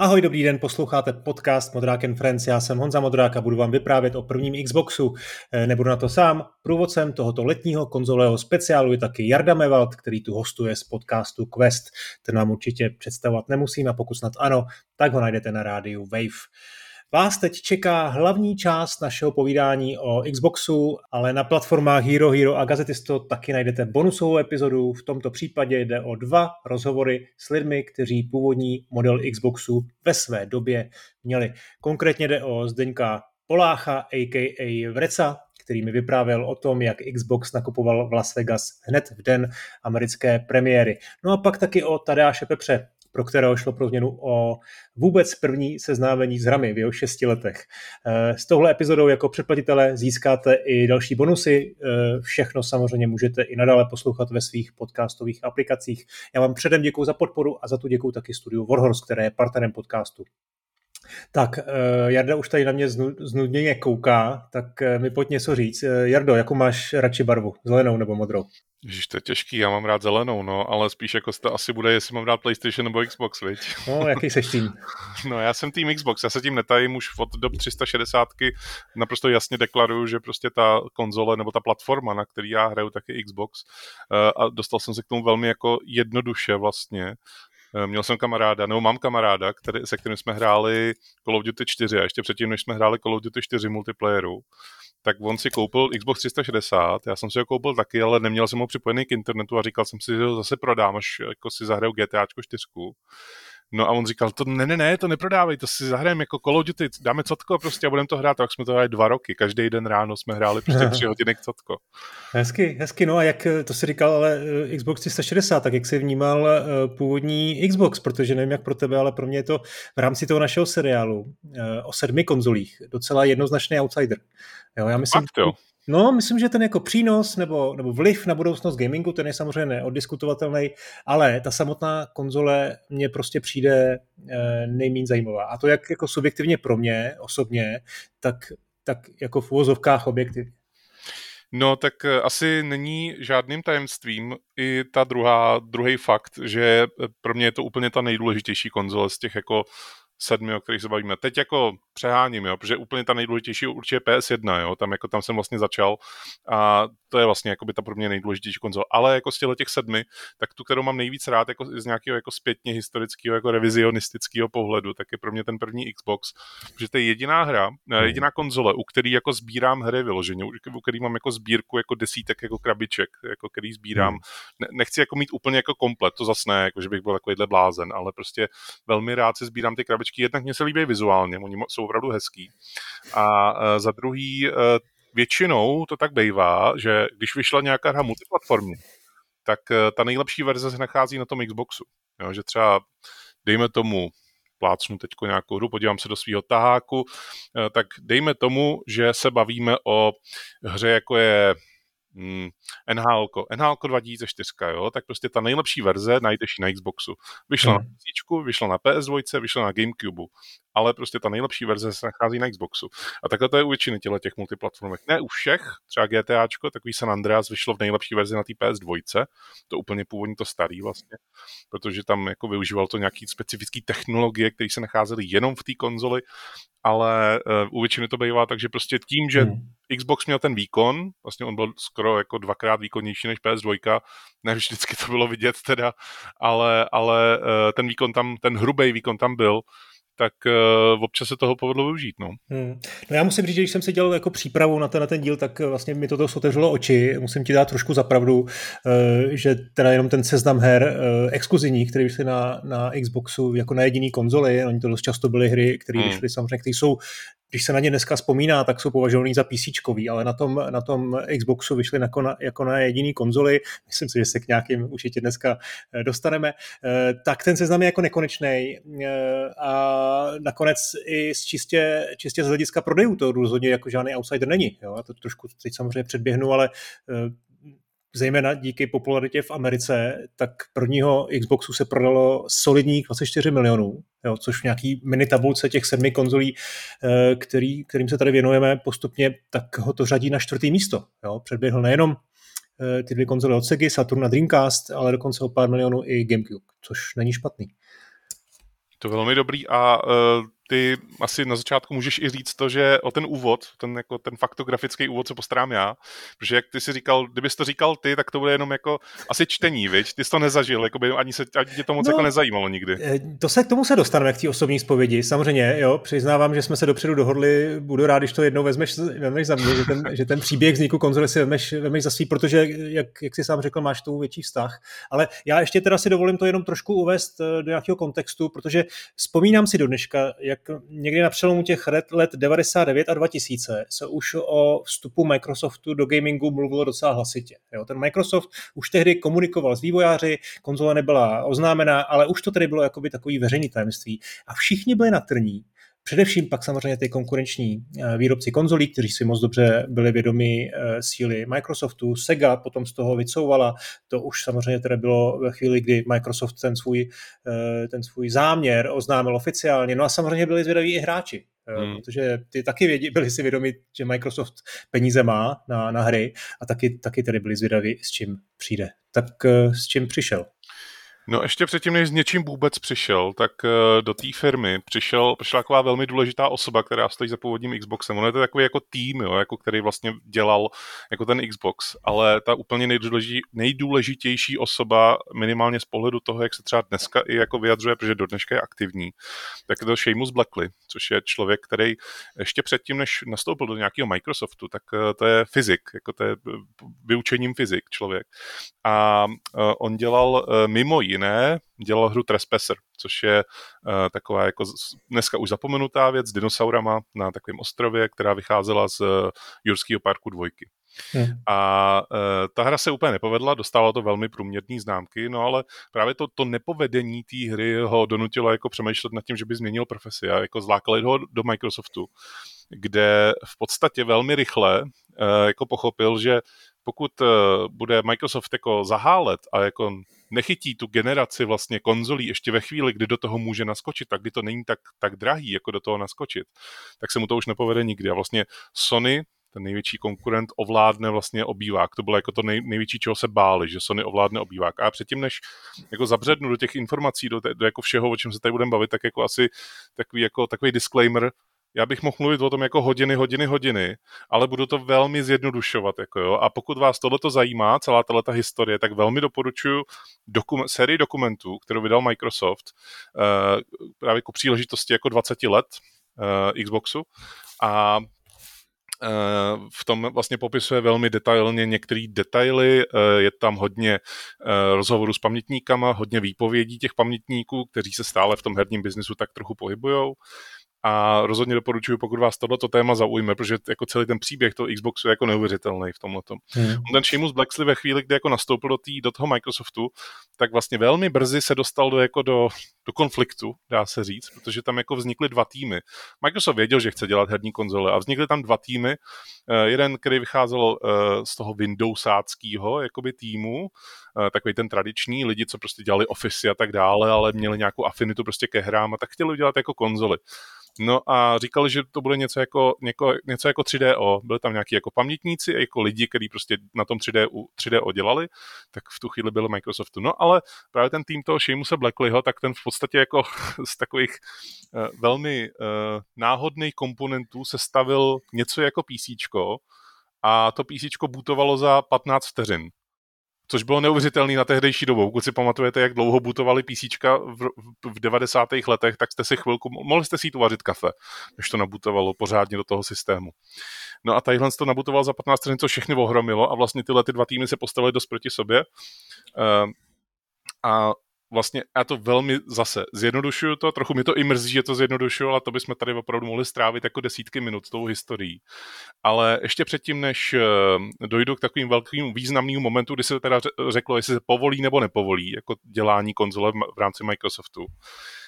Ahoj, dobrý den, posloucháte podcast Modrák and Friends. Já jsem Honza Modrák a budu vám vyprávět o prvním Xboxu. Eh, nebudu na to sám. Průvodcem tohoto letního konzolového speciálu je taky Jarda Mevald, který tu hostuje z podcastu Quest. Ten vám určitě představovat nemusím a pokud snad ano, tak ho najdete na rádiu Wave. Vás teď čeká hlavní část našeho povídání o Xboxu, ale na platformách Hero Hero a Gazetisto taky najdete bonusovou epizodu. V tomto případě jde o dva rozhovory s lidmi, kteří původní model Xboxu ve své době měli. Konkrétně jde o Zdeňka Polácha, a.k.a. Vreca, který mi vyprávěl o tom, jak Xbox nakupoval v Las Vegas hned v den americké premiéry. No a pak taky o Tadeáše Pepře, pro kterého šlo pro změnu o vůbec první seznámení s hrami v jeho šesti letech. Eh, s touhle epizodou jako předplatitele získáte i další bonusy. Eh, všechno samozřejmě můžete i nadále poslouchat ve svých podcastových aplikacích. Já vám předem děkuji za podporu a za tu děkuji taky studiu Warhorse, které je partnerem podcastu. Tak, uh, Jarda už tady na mě znudněně kouká, tak uh, mi pojď něco říct. Uh, Jardo, jakou máš radši barvu? Zelenou nebo modrou? Ježiš, to je těžký, já mám rád zelenou, no, ale spíš jako to asi bude, jestli mám rád PlayStation nebo Xbox, viď? No, jaký seš tým? no, já jsem tým Xbox, já se tím netajím už od dob 360 naprosto jasně deklaruju, že prostě ta konzole nebo ta platforma, na který já hraju, tak je Xbox a dostal jsem se k tomu velmi jako jednoduše vlastně Eh, měl jsem kamaráda, nebo mám kamaráda, který, se kterým jsme hráli Call of Duty 4 a ještě předtím, než jsme hráli Call of Duty 4 multiplayeru, tak on si koupil Xbox 360, já jsem si ho koupil taky, ale neměl jsem ho připojený k internetu a říkal jsem si, že ho zase prodám, až jako si zahraju GTAčko 4. No a on říkal, to ne, ne, ne, to neprodávej, to si zahrajeme jako Call of Duty, dáme cotko prostě a budeme to hrát, tak jsme to hráli dva roky, každý den ráno jsme hráli prostě tři hodiny k cotko. Hezky, hezky, no a jak to si říkal, ale eh, Xbox 360, tak jak jsi vnímal eh, původní Xbox, protože nevím jak pro tebe, ale pro mě je to v rámci toho našeho seriálu eh, o sedmi konzolích docela jednoznačný outsider. Jo, já myslím, Fakt, jo. No, myslím, že ten jako přínos nebo, nebo vliv na budoucnost gamingu, ten je samozřejmě neoddiskutovatelný, ale ta samotná konzole mně prostě přijde e, nejméně zajímavá. A to jak jako subjektivně pro mě osobně, tak, tak jako v uvozovkách objektivně. No, tak eh, asi není žádným tajemstvím i ta druhá, druhý fakt, že pro mě je to úplně ta nejdůležitější konzole z těch jako sedmi, o kterých se bavíme. Teď jako přeháním, jo, protože úplně ta nejdůležitější určitě PS1, jo, tam jako tam jsem vlastně začal a to je vlastně jako by ta pro mě nejdůležitější konzol. Ale jako z těch sedmi, tak tu, kterou mám nejvíc rád jako z nějakého jako zpětně historického, jako revizionistického pohledu, tak je pro mě ten první Xbox, protože to je jediná hra, hmm. jediná konzole, u který jako sbírám hry vyloženě, u který mám jako sbírku jako desítek jako krabiček, jako který sbírám. Hmm. Ne, nechci jako mít úplně jako komplet, to zase ne, jako že bych byl takovýhle blázen, ale prostě velmi rád si sbírám ty krabičky. Jednak mě se líbí vizuálně, oni jsou opravdu hezký. A uh, za druhý, uh, většinou to tak bývá, že když vyšla nějaká hra multiplatformně, tak uh, ta nejlepší verze se nachází na tom Xboxu. Jo, že třeba, dejme tomu, plácnu teď nějakou hru, podívám se do svého taháku, tak dejme tomu, že se bavíme o hře, jako je mm, NHL, NHL 2004, jo, tak prostě ta nejlepší verze najdeš na Xboxu. Vyšla hmm. na PC, vyšla na PS2, vyšla na Gamecube, ale prostě ta nejlepší verze se nachází na Xboxu. A takhle to je u většiny těle těch multiplatformek. Ne u všech, třeba GTAčko, takový San Andreas vyšlo v nejlepší verzi na té PS2, to úplně původní to starý vlastně, protože tam jako využíval to nějaký specifický technologie, které se nacházely jenom v té konzoli, ale uh, u většiny to bývá takže prostě tím, že hmm. Xbox měl ten výkon, vlastně on byl skoro jako dvakrát výkonnější než PS2, ne vždycky to bylo vidět teda, ale, ale uh, ten výkon tam, ten hrubý výkon tam byl, tak uh, občas se toho povedlo využít. No. Hmm. no já musím říct, že když jsem si dělal jako přípravu na ten, na ten díl, tak vlastně mi toto otevřelo oči. Musím ti dát trošku zapravdu, uh, že teda jenom ten seznam her uh, exkluzivních, které vyšly na, na Xboxu jako na jediný konzoli, oni to dost často byly hry, které hmm. vyšly samozřejmě, které jsou když se na ně dneska vzpomíná, tak jsou považovaný za PC, ale na tom, na tom Xboxu vyšly jako na, jako na jediný konzoli, myslím si, že se k nějakým určitě dneska eh, dostaneme, eh, tak ten seznam je jako nekonečný eh, nakonec i z čistě, čistě z hlediska prodejů to rozhodně jako žádný outsider není. Jo? To trošku teď samozřejmě předběhnu, ale zejména díky popularitě v Americe, tak prvního Xboxu se prodalo solidních 24 milionů, jo, což v nějaký mini tabulce těch sedmi konzolí, eh, který, kterým se tady věnujeme postupně, tak ho to řadí na čtvrtý místo. Jo. Předběhl nejenom eh, ty dvě konzole od Sega, Saturn a Dreamcast, ale dokonce o pár milionů i GameCube, což není špatný. To velmi dobrý a uh, ty asi na začátku můžeš i říct to, že o ten úvod, ten, jako ten faktografický úvod, co postarám já, protože jak ty si říkal, kdybys to říkal ty, tak to bude jenom jako asi čtení, viď? Ty jsi to nezažil, jako by ani, se, ani tě to moc no, jako nezajímalo nikdy. Eh, to se k tomu se dostaneme, k té osobní zpovědi, samozřejmě, jo, přiznávám, že jsme se dopředu dohodli, budu rád, když to jednou vezmeš, vezmeš za mě, že ten, že ten příběh vzniku konzole si vezmeš, vezmeš za svý, protože, jak, jak jsi sám řekl, máš tomu větší vztah, ale já ještě teda si dovolím to jenom trošku uvést eh, do nějakého kontextu, protože vzpomínám si do dneška, jak někdy na přelomu těch let 99 a 2000 se už o vstupu Microsoftu do gamingu mluvilo docela hlasitě. Jo, ten Microsoft už tehdy komunikoval s vývojáři, konzole nebyla oznámena, ale už to tedy bylo jakoby takový veřejný tajemství. A všichni byli na trní, Především pak samozřejmě ty konkurenční eh, výrobci konzolí, kteří si moc dobře byli vědomi eh, síly Microsoftu. Sega potom z toho vycouvala. To už samozřejmě tedy bylo ve chvíli, kdy Microsoft ten svůj, eh, ten svůj záměr oznámil oficiálně. No a samozřejmě byli zvědaví i hráči. Hmm. Protože ty taky vědí, byli si vědomi, že Microsoft peníze má na, na hry a taky, taky tedy byli zvědaví, s čím přijde. Tak s čím přišel? No ještě předtím, než s něčím vůbec přišel, tak uh, do té firmy přišel, přišla taková velmi důležitá osoba, která stojí za původním Xboxem. Ono je to takový jako tým, jo, jako který vlastně dělal jako ten Xbox, ale ta úplně nejdůležitě, nejdůležitější osoba, minimálně z pohledu toho, jak se třeba dneska i jako vyjadřuje, protože do dneška je aktivní, tak je to Seamus Blackley, což je člověk, který ještě předtím, než nastoupil do nějakého Microsoftu, tak uh, to je fyzik, jako to je vyučením fyzik člověk. A on dělal mimo jiné jiné dělal hru Trespasser, což je uh, taková jako dneska už zapomenutá věc s dinosaurama na takovém ostrově, která vycházela z uh, Jurského parku dvojky. Hmm. A uh, ta hra se úplně nepovedla, dostala to velmi průměrné známky, no ale právě to, to nepovedení té hry ho donutilo jako přemýšlet nad tím, že by změnil profesi a jako zlákali ho do Microsoftu, kde v podstatě velmi rychle uh, jako pochopil, že pokud bude Microsoft jako zahálet a jako nechytí tu generaci vlastně konzolí ještě ve chvíli, kdy do toho může naskočit, tak kdy to není tak, tak drahý, jako do toho naskočit, tak se mu to už nepovede nikdy. A vlastně Sony ten největší konkurent ovládne vlastně obývák. To bylo jako to nej, největší, čeho se báli, že Sony ovládne obývák. A předtím, než jako zabřednu do těch informací, do, te, do jako všeho, o čem se tady budeme bavit, tak jako asi takový, jako, takový disclaimer, já bych mohl mluvit o tom jako hodiny, hodiny, hodiny, ale budu to velmi zjednodušovat. Jako jo. A pokud vás tohleto zajímá, celá tato historie, tak velmi doporučuji dokum- sérii dokumentů, kterou vydal Microsoft uh, právě ku příležitosti jako 20 let uh, Xboxu. A uh, v tom vlastně popisuje velmi detailně některé detaily, je tam hodně rozhovorů s pamětníkama, hodně výpovědí těch pamětníků, kteří se stále v tom herním biznisu tak trochu pohybujou a rozhodně doporučuji, pokud vás tohleto téma zaujme, protože jako celý ten příběh toho Xboxu je jako neuvěřitelný v tomhle. Hmm. On ten Seamus Blacksley ve chvíli, kdy jako nastoupil do, tý, do toho Microsoftu, tak vlastně velmi brzy se dostal do, jako do, do konfliktu, dá se říct, protože tam jako vznikly dva týmy. Microsoft věděl, že chce dělat herní konzole a vznikly tam dva týmy. Uh, jeden, který vycházel uh, z toho Windowsáckého jakoby týmu, uh, takový ten tradiční, lidi, co prostě dělali Office a tak dále, ale měli nějakou afinitu prostě ke hrám a tak chtěli udělat jako konzoli. No a říkali, že to bude něco jako, něco, něco jako 3DO. Byli tam nějaký jako pamětníci, jako lidi, kteří prostě na tom 3D, 3DO dělali, tak v tu chvíli byl Microsoftu. No ale právě ten tým toho Seamuse Blackleyho, tak ten v jako z takových uh, velmi uh, náhodných komponentů se stavil něco jako PC, a to PC bootovalo za 15 vteřin což bylo neuvěřitelné na tehdejší dobu. Pokud si pamatujete, jak dlouho butovali PC v, v 90. letech, tak jste si chvilku, mohli jste si jít uvařit kafe, než to nabutovalo pořádně do toho systému. No a tadyhle to nabutoval za 15 vteřin, co všechny ohromilo a vlastně tyhle ty dva týmy se postavily dost proti sobě. Uh, a vlastně já to velmi zase zjednodušuju to, trochu mi to i mrzí, že to zjednodušuju, ale to bychom tady opravdu mohli strávit jako desítky minut tou historií. Ale ještě předtím, než eh, dojdu k takovým velkým významným momentu, kdy se teda řeklo, jestli se povolí nebo nepovolí jako dělání konzole v rámci Microsoftu,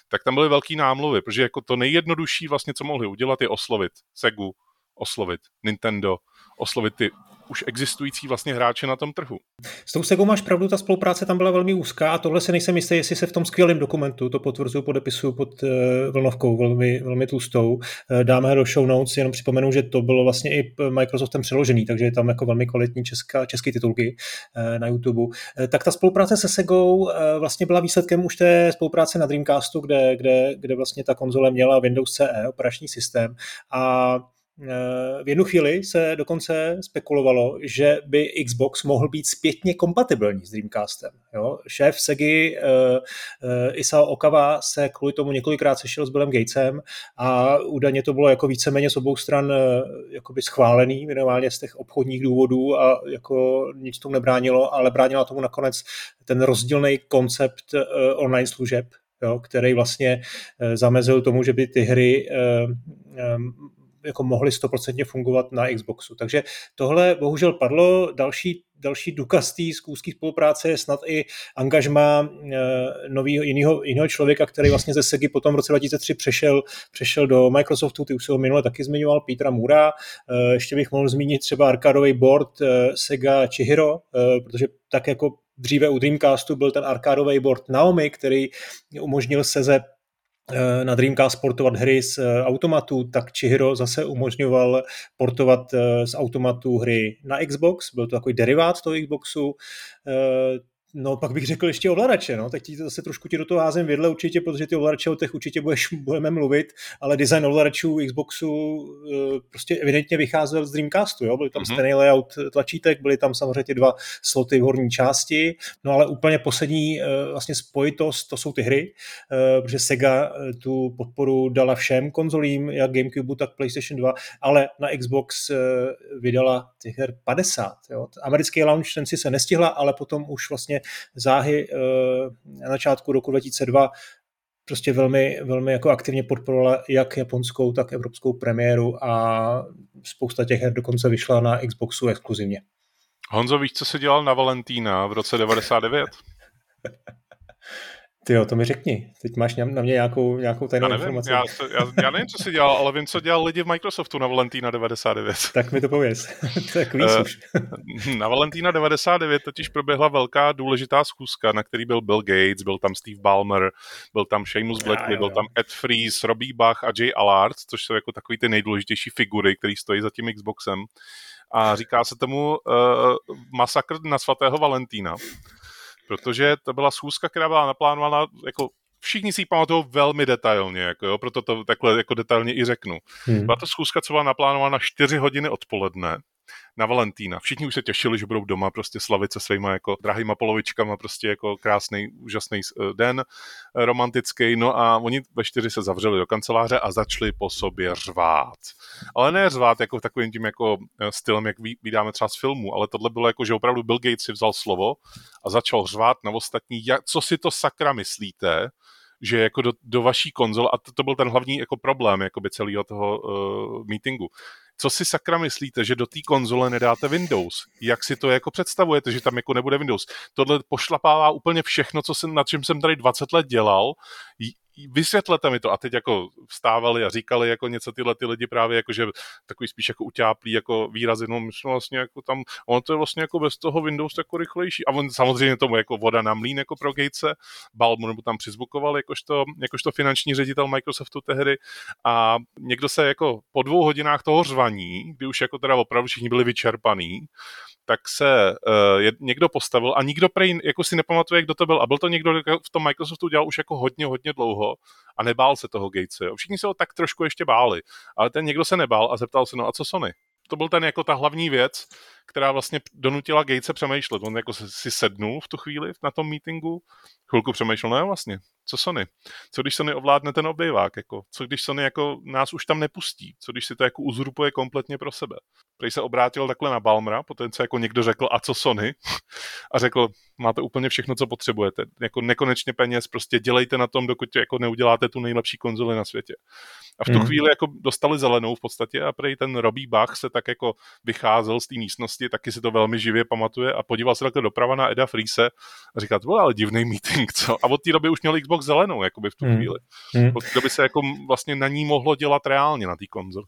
tak tam byly velký námluvy, protože jako to nejjednodušší vlastně, co mohli udělat, je oslovit Segu, oslovit Nintendo, oslovit ty už existující vlastně hráče na tom trhu. S tou Segou máš pravdu, ta spolupráce tam byla velmi úzká a tohle se nejsem jistý, jestli se v tom skvělém dokumentu, to potvrzuju podepisu pod uh, vlnovkou, velmi, velmi tlustou, uh, dáme do show notes, jenom připomenu, že to bylo vlastně i Microsoftem přeložený, takže je tam jako velmi kvalitní česká, české titulky uh, na YouTube. Tak ta spolupráce se Segou vlastně byla výsledkem už té spolupráce na Dreamcastu, kde, kde, kde vlastně ta konzole měla Windows CE operační systém a v jednu chvíli se dokonce spekulovalo, že by Xbox mohl být zpětně kompatibilní s Dreamcastem. Jo? Šéf Segi uh, uh, Isao Okawa se kvůli tomu několikrát sešel s Billem Gatesem a údajně to bylo jako víceméně z obou stran uh, schválený, minimálně z těch obchodních důvodů a jako nic tomu nebránilo, ale bránila tomu nakonec ten rozdílný koncept uh, online služeb, jo, který vlastně zamezil tomu, že by ty hry jako mohly stoprocentně fungovat na Xboxu. Takže tohle bohužel padlo. Další, další důkaz té zkouské spolupráce je snad i angažma e, nového jiného, jiného člověka, který vlastně ze Segy potom v roce 2003 přešel, přešel do Microsoftu, ty už se ho minule taky zmiňoval, Petra Mura. E, ještě bych mohl zmínit třeba arkádový board e, Sega Chihiro, protože tak jako dříve u Dreamcastu byl ten arkádový board Naomi, který umožnil Seze Eh, na Dreamcast portovat hry z eh, automatu, tak Chihiro zase umožňoval portovat eh, z automatu hry na Xbox, byl to takový derivát toho Xboxu, No, pak bych řekl ještě ovladače, no. Teď ti zase trošku ti do toho házím vědle určitě, protože ty ovladače o těch určitě budeš, budeme mluvit, ale design ovladačů Xboxu uh, prostě evidentně vycházel z Dreamcastu, jo. Byly tam mm-hmm. stejný layout tlačítek, byly tam samozřejmě ty dva sloty v horní části, no ale úplně poslední uh, vlastně spojitost, to jsou ty hry, uh, protože Sega tu podporu dala všem konzolím, jak Gamecube, tak PlayStation 2, ale na Xbox vydala těch her 50, jo. Americký launch ten si se nestihla, ale potom už vlastně záhy eh, na začátku roku 2002 prostě velmi, velmi jako aktivně podporovala jak japonskou, tak evropskou premiéru a spousta těch her dokonce vyšla na Xboxu exkluzivně. Honzo, víš, co se dělal na Valentína v roce 99? Ty jo, to mi řekni. Teď máš na mě nějakou, nějakou tajnou já nevím, informaci. Já, já, já, nevím, co jsi dělal, ale vím, co dělal lidi v Microsoftu na Valentína 99. Tak mi to pověz. tak víš uh, už. na Valentína 99 totiž proběhla velká důležitá schůzka, na který byl Bill Gates, byl tam Steve Ballmer, byl tam Seamus Blackley, byl tam Ed Freeze, Robbie Bach a Jay Allard, což jsou jako takový ty nejdůležitější figury, které stojí za tím Xboxem. A říká se tomu uh, masakr na svatého Valentína protože to byla schůzka, která byla naplánována jako všichni si ji pamatují velmi detailně, jako jo, proto to takhle jako detailně i řeknu. Hmm. Byla to schůzka, co byla naplánována 4 hodiny odpoledne na Valentína. Všichni už se těšili, že budou doma prostě slavit se svýma jako drahýma polovičkama, prostě jako krásný, úžasný eh, den eh, romantický. No a oni ve čtyři se zavřeli do kanceláře a začali po sobě řvát. Ale ne řvát jako takovým tím jako eh, stylem, jak vydáme třeba z filmu, ale tohle bylo jako, že opravdu Bill Gates si vzal slovo a začal řvát na ostatní, jak, co si to sakra myslíte, že jako do, do vaší konzole, a to, to byl ten hlavní jako problém jakoby celého toho uh, meetingu, co si sakra myslíte, že do té konzole nedáte Windows? Jak si to jako představujete, že tam jako nebude Windows? Tohle pošlapává úplně všechno, co jsem, nad čím jsem tady 20 let dělal vysvětlete mi to. A teď jako vstávali a říkali jako něco tyhle ty lidi právě jako, že takový spíš jako utáplí jako výrazy, no my jsme vlastně jako tam, ono to je vlastně jako bez toho Windows jako rychlejší. A on samozřejmě tomu jako voda na mlín jako pro Gatese, Balmu nebo tam přizvukoval jakožto, jakožto finanční ředitel Microsoftu tehdy a někdo se jako po dvou hodinách toho řvaní, kdy už jako teda opravdu všichni byli vyčerpaný, tak se uh, někdo postavil a nikdo prej jako si nepamatuje, kdo to byl. A byl to někdo, kdo v tom Microsoftu dělal už jako hodně, hodně dlouho a nebál se toho Gatese. Jo. Všichni se ho tak trošku ještě báli, ale ten někdo se nebál a zeptal se, no a co Sony? To byl ten jako ta hlavní věc, která vlastně donutila Gatese přemýšlet. On jako si sednul v tu chvíli na tom meetingu, chvilku přemýšlel, no vlastně, co Sony? Co když Sony ovládne ten obývák? Jako? Co když Sony jako nás už tam nepustí? Co když si to jako uzurpuje kompletně pro sebe? Prej se obrátil takhle na Balmra, potom co jako někdo řekl, a co Sony? A řekl, máte úplně všechno, co potřebujete. Jako nekonečně peněz, prostě dělejte na tom, dokud jako neuděláte tu nejlepší konzoli na světě. A v tu hmm. chvíli jako dostali zelenou v podstatě a prej ten Robbie Bach se tak jako vycházel z té místnosti, taky si to velmi živě pamatuje a podíval se takhle doprava na Eda Freese a říkal, to byl ale divný meeting, co? A od té doby už měl Xbox zelenou, jakoby v tu hmm. chvíli. Hmm. Od té doby se jako vlastně na ní mohlo dělat reálně na té konzoli.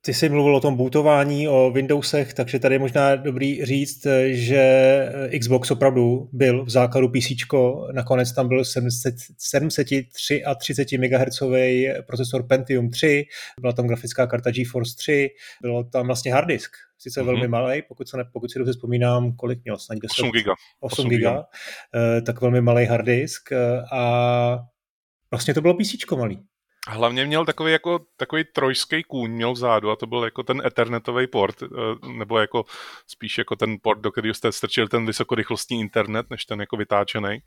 Ty jsi mluvil o tom bootování, o Windowsech, takže tady je možná dobrý říct, že Xbox opravdu byl v základu PC, nakonec tam byl 733 MHz procesor Pentium 3, byla tam grafická karta GeForce 3, bylo tam vlastně hard disk, sice mm-hmm. velmi malý, pokud, se ne, pokud si dobře vzpomínám, kolik měl, snad 10, 8 giga. 8, 8 giga, giga. Eh, tak velmi malý hard disk eh, a vlastně to bylo PC malý. Hlavně měl takový jako takový trojský kůň měl vzadu a to byl jako ten ethernetový port, eh, nebo jako spíš jako ten port, do kterého jste strčili ten vysokorychlostní internet, než ten jako vytáčený.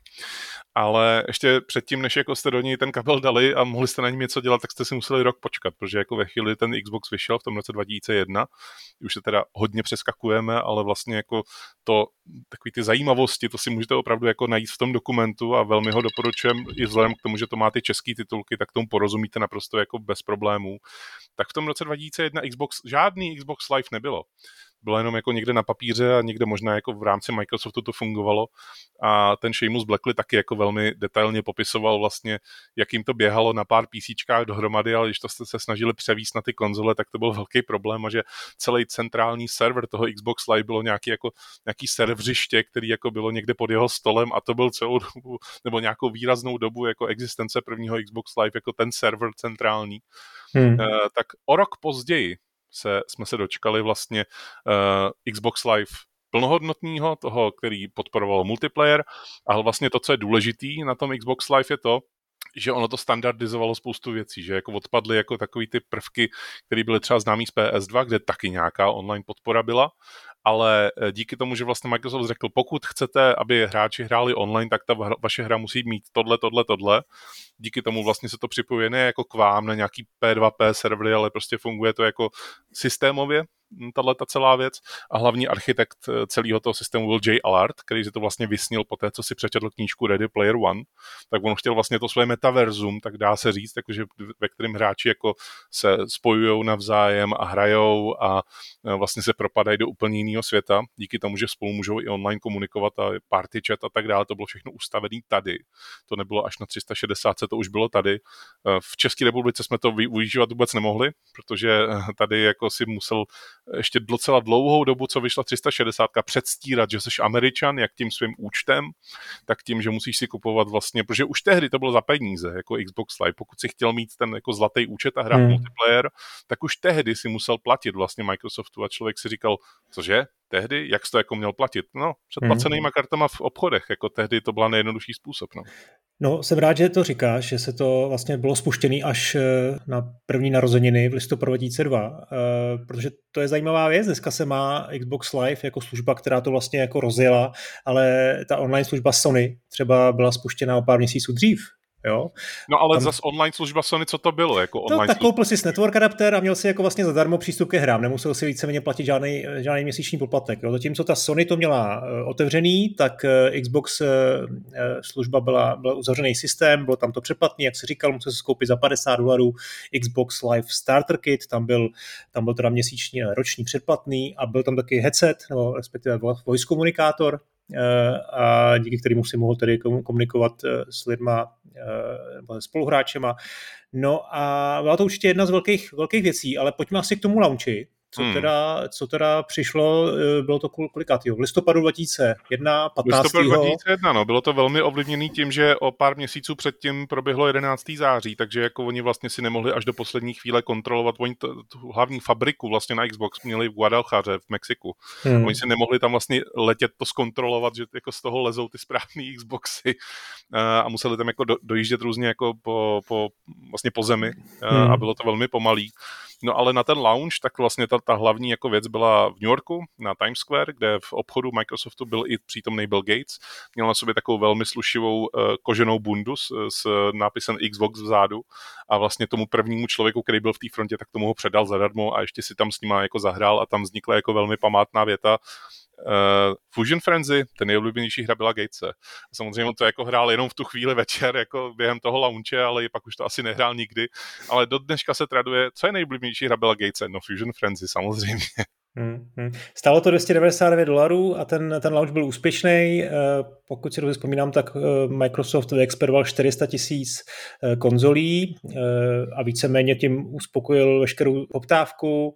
Ale ještě předtím, než jako jste do něj ten kabel dali a mohli jste na něm něco dělat, tak jste si museli rok počkat, protože jako ve chvíli ten Xbox vyšel v tom roce 2001, už se teda hodně přeskakujeme, ale vlastně jako to, takový ty zajímavosti, to si můžete opravdu jako najít v tom dokumentu a velmi ho doporučujem i vzhledem k tomu, že to má ty české titulky, tak tomu porozumíte naprosto jako bez problémů. Tak v tom roce 2001 Xbox, žádný Xbox Live nebylo bylo jenom jako někde na papíře a někde možná jako v rámci Microsoftu to fungovalo. A ten Seamus Blackley taky jako velmi detailně popisoval vlastně, jak jim to běhalo na pár PCčkách dohromady, ale když to jste se snažili převíst na ty konzole, tak to byl velký problém a že celý centrální server toho Xbox Live bylo nějaký, jako, nějaký servřiště, který jako bylo někde pod jeho stolem a to byl celou dobu, nebo nějakou výraznou dobu jako existence prvního Xbox Live jako ten server centrální. Hmm. Uh, tak o rok později se, jsme se dočkali vlastně uh, Xbox Live plnohodnotného, toho, který podporoval multiplayer, ale vlastně to, co je důležitý na tom Xbox Live je to, že ono to standardizovalo spoustu věcí, že jako odpadly jako takový ty prvky, které byly třeba známý z PS2, kde taky nějaká online podpora byla, ale eh, díky tomu, že vlastně Microsoft řekl, pokud chcete, aby hráči hráli online, tak ta vaše hra musí mít tohle, tohle, tohle. Díky tomu vlastně se to připojuje ne jako k vám na nějaký P2P servery, ale prostě funguje to jako systémově, tahle ta celá věc a hlavní architekt eh, celého toho systému byl Jay Allard, který si to vlastně vysnil po té, co si přečetl knížku Ready Player One, tak on chtěl vlastně to své metaverzum, tak dá se říct, jakože ve kterém hráči jako se spojují navzájem a hrajou a eh, vlastně se propadají do úplně jiného světa, díky tomu, že spolu můžou i online komunikovat a party chat a tak dále, to bylo všechno ustavené tady. To nebylo až na 360, to už bylo tady. Eh, v České republice jsme to využívat vůbec nemohli, protože tady jako si musel ještě docela dlouhou dobu, co vyšla 360, předstírat, že jsi Američan, jak tím svým účtem, tak tím, že musíš si kupovat vlastně, protože už tehdy to bylo za peníze, jako Xbox Live. Pokud si chtěl mít ten jako zlatý účet a hrát hmm. multiplayer, tak už tehdy si musel platit vlastně Microsoftu a člověk si říkal, cože, tehdy, jak jsi to jako měl platit? No, před placenýma hmm. kartama v obchodech, jako tehdy to byla nejjednodušší způsob. No. No, jsem rád, že to říkáš, že se to vlastně bylo spuštěné až eh, na první narozeniny v listopadu 2002, eh, protože to je zajímavá věc. Dneska se má Xbox Live jako služba, která to vlastně jako rozjela, ale ta online služba Sony třeba byla spuštěna o pár měsíců dřív, Jo? No ale Tam... zase online služba Sony, co to bylo? Jako online to, tak koupil si network adapter a měl si jako vlastně zadarmo přístup ke hrám, nemusel si víceméně platit žádný, žádný měsíční poplatek. Jo? Zatímco ta Sony to měla uh, otevřený, tak uh, Xbox uh, služba byla, byla uzavřený systém, bylo tam to přeplatný, jak se říkal, musel si skoupit za 50 dolarů Xbox Live Starter Kit, tam byl, tam byl teda měsíční roční předplatný a byl tam taky headset, nebo respektive voice komunikátor, Eh, a díky kterému si mohl tedy komunikovat eh, s lidma eh, nebo spoluhráčema. No a byla to určitě jedna z velkých, velkých věcí, ale pojďme asi k tomu launchi, co, hmm. teda, co teda přišlo, eh, bylo to kolikátýho? V listopadu 2001, 15. Listopadu 2001, no, bylo to velmi ovlivněné tím, že o pár měsíců předtím proběhlo 11. září, takže jako oni vlastně si nemohli až do poslední chvíle kontrolovat, oni to, tu hlavní fabriku vlastně na Xbox měli v Guadalajare v Mexiku. Hmm. Oni si nemohli tam vlastně letět to zkontrolovat, že jako z toho lezou ty správné Xboxy eh, a museli tam jako do, dojíždět různě jako po, po, vlastně po zemi eh, hmm. a bylo to velmi pomalý. No ale na ten launch, tak vlastně ta, ta hlavní jako věc byla v New Yorku, na Times Square, kde v obchodu Microsoftu byl i přítomný Bill Gates. Měl na sobě takovou velmi slušivou uh, koženou bundu s, s nápisem Xbox vzadu a vlastně tomu prvnímu člověku, který byl v té frontě, tak tomu ho předal zadarmo a ještě si tam s ním jako zahrál a tam vznikla jako velmi památná věta, Uh, Fusion Frenzy, ten nejoblíbenější hra byla Gatese. Samozřejmě on to jako hrál jenom v tu chvíli večer, jako během toho launche, ale pak už to asi nehrál nikdy. Ale do dneška se traduje, co je nejoblíbenější hra byla Gatese? No Fusion Frenzy, samozřejmě. Hmm, hmm. Stálo to 299 dolarů a ten, ten launch byl úspěšný. Eh, pokud si dobře vzpomínám, tak eh, Microsoft vyexperoval 400 tisíc konzolí a víceméně tím uspokojil veškerou poptávku.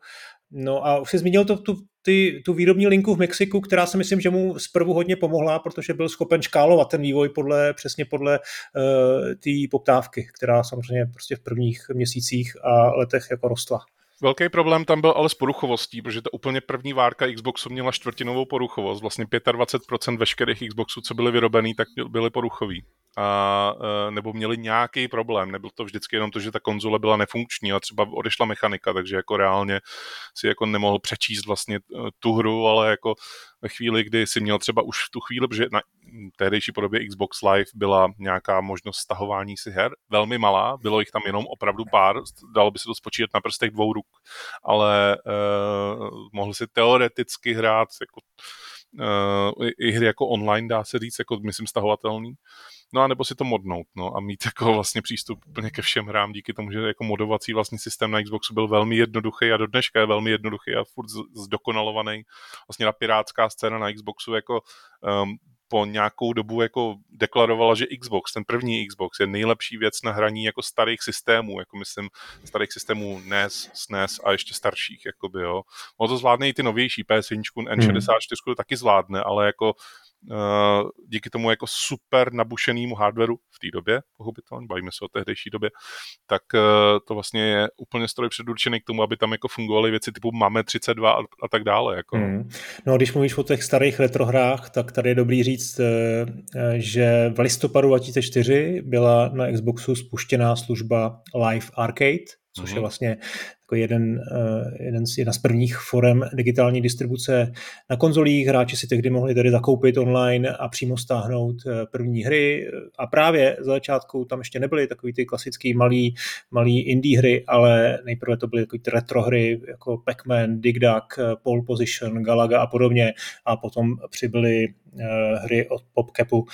No a už si zmínil to, tu, ty, tu výrobní linku v Mexiku, která si myslím, že mu zprvu hodně pomohla, protože byl schopen škálovat ten vývoj podle, přesně podle uh, té poptávky, která samozřejmě prostě v prvních měsících a letech jako rostla. Velký problém tam byl ale s poruchovostí, protože ta úplně první várka Xboxu měla čtvrtinovou poruchovost. Vlastně 25% veškerých Xboxů, co byly vyrobený, tak byly poruchový. A, e, nebo měli nějaký problém. Nebyl to vždycky jenom to, že ta konzole byla nefunkční a třeba odešla mechanika, takže jako reálně si jako nemohl přečíst vlastně e, tu hru, ale jako ve chvíli, kdy si měl třeba už v tu chvíli, protože na tehdejší podobě Xbox Live byla nějaká možnost stahování si her, velmi malá, bylo jich tam jenom opravdu pár, dalo by se to spočítat na prstech dvou ruk, ale uh, mohl si teoreticky hrát jako uh, i hry jako online, dá se říct, jako myslím stahovatelný. No a nebo si to modnout, no a mít jako vlastně přístup úplně ke všem hrám díky tomu, že jako modovací vlastně systém na Xboxu byl velmi jednoduchý a do dneška je velmi jednoduchý a furt zdokonalovaný. Vlastně ta pirátská scéna na Xboxu jako um, po nějakou dobu jako deklarovala, že Xbox, ten první Xbox, je nejlepší věc na hraní jako starých systémů, jako myslím starých systémů NES, SNES a ještě starších, jakoby, jo. Ono to zvládne i ty novější, PS5, N64 hmm. taky zvládne, ale jako díky tomu jako super nabušenému hardwareu v té době, pochopitelně, bavíme se o tehdejší době, tak uh, to vlastně je úplně stroj předurčený k tomu, aby tam jako fungovaly věci typu máme 32 a, a tak dále. Jako. Hmm. No když mluvíš o těch starých retrohrách, tak tady je dobrý říct, eh, že v listopadu 2004 byla na Xboxu spuštěná služba Live Arcade, což je mhm. vlastně jako jeden, eh, jeden z, jedna z prvních forem digitální distribuce na konzolích. Hráči si tehdy mohli tady zakoupit online a přímo stáhnout eh, první hry. A právě za začátku tam ještě nebyly takový ty klasický malý, malý indie hry, ale nejprve to byly takový ty retro hry jako Pac-Man, Dig Dug, eh, Pole Position, Galaga a podobně. A potom přibyly hry od PopCapu,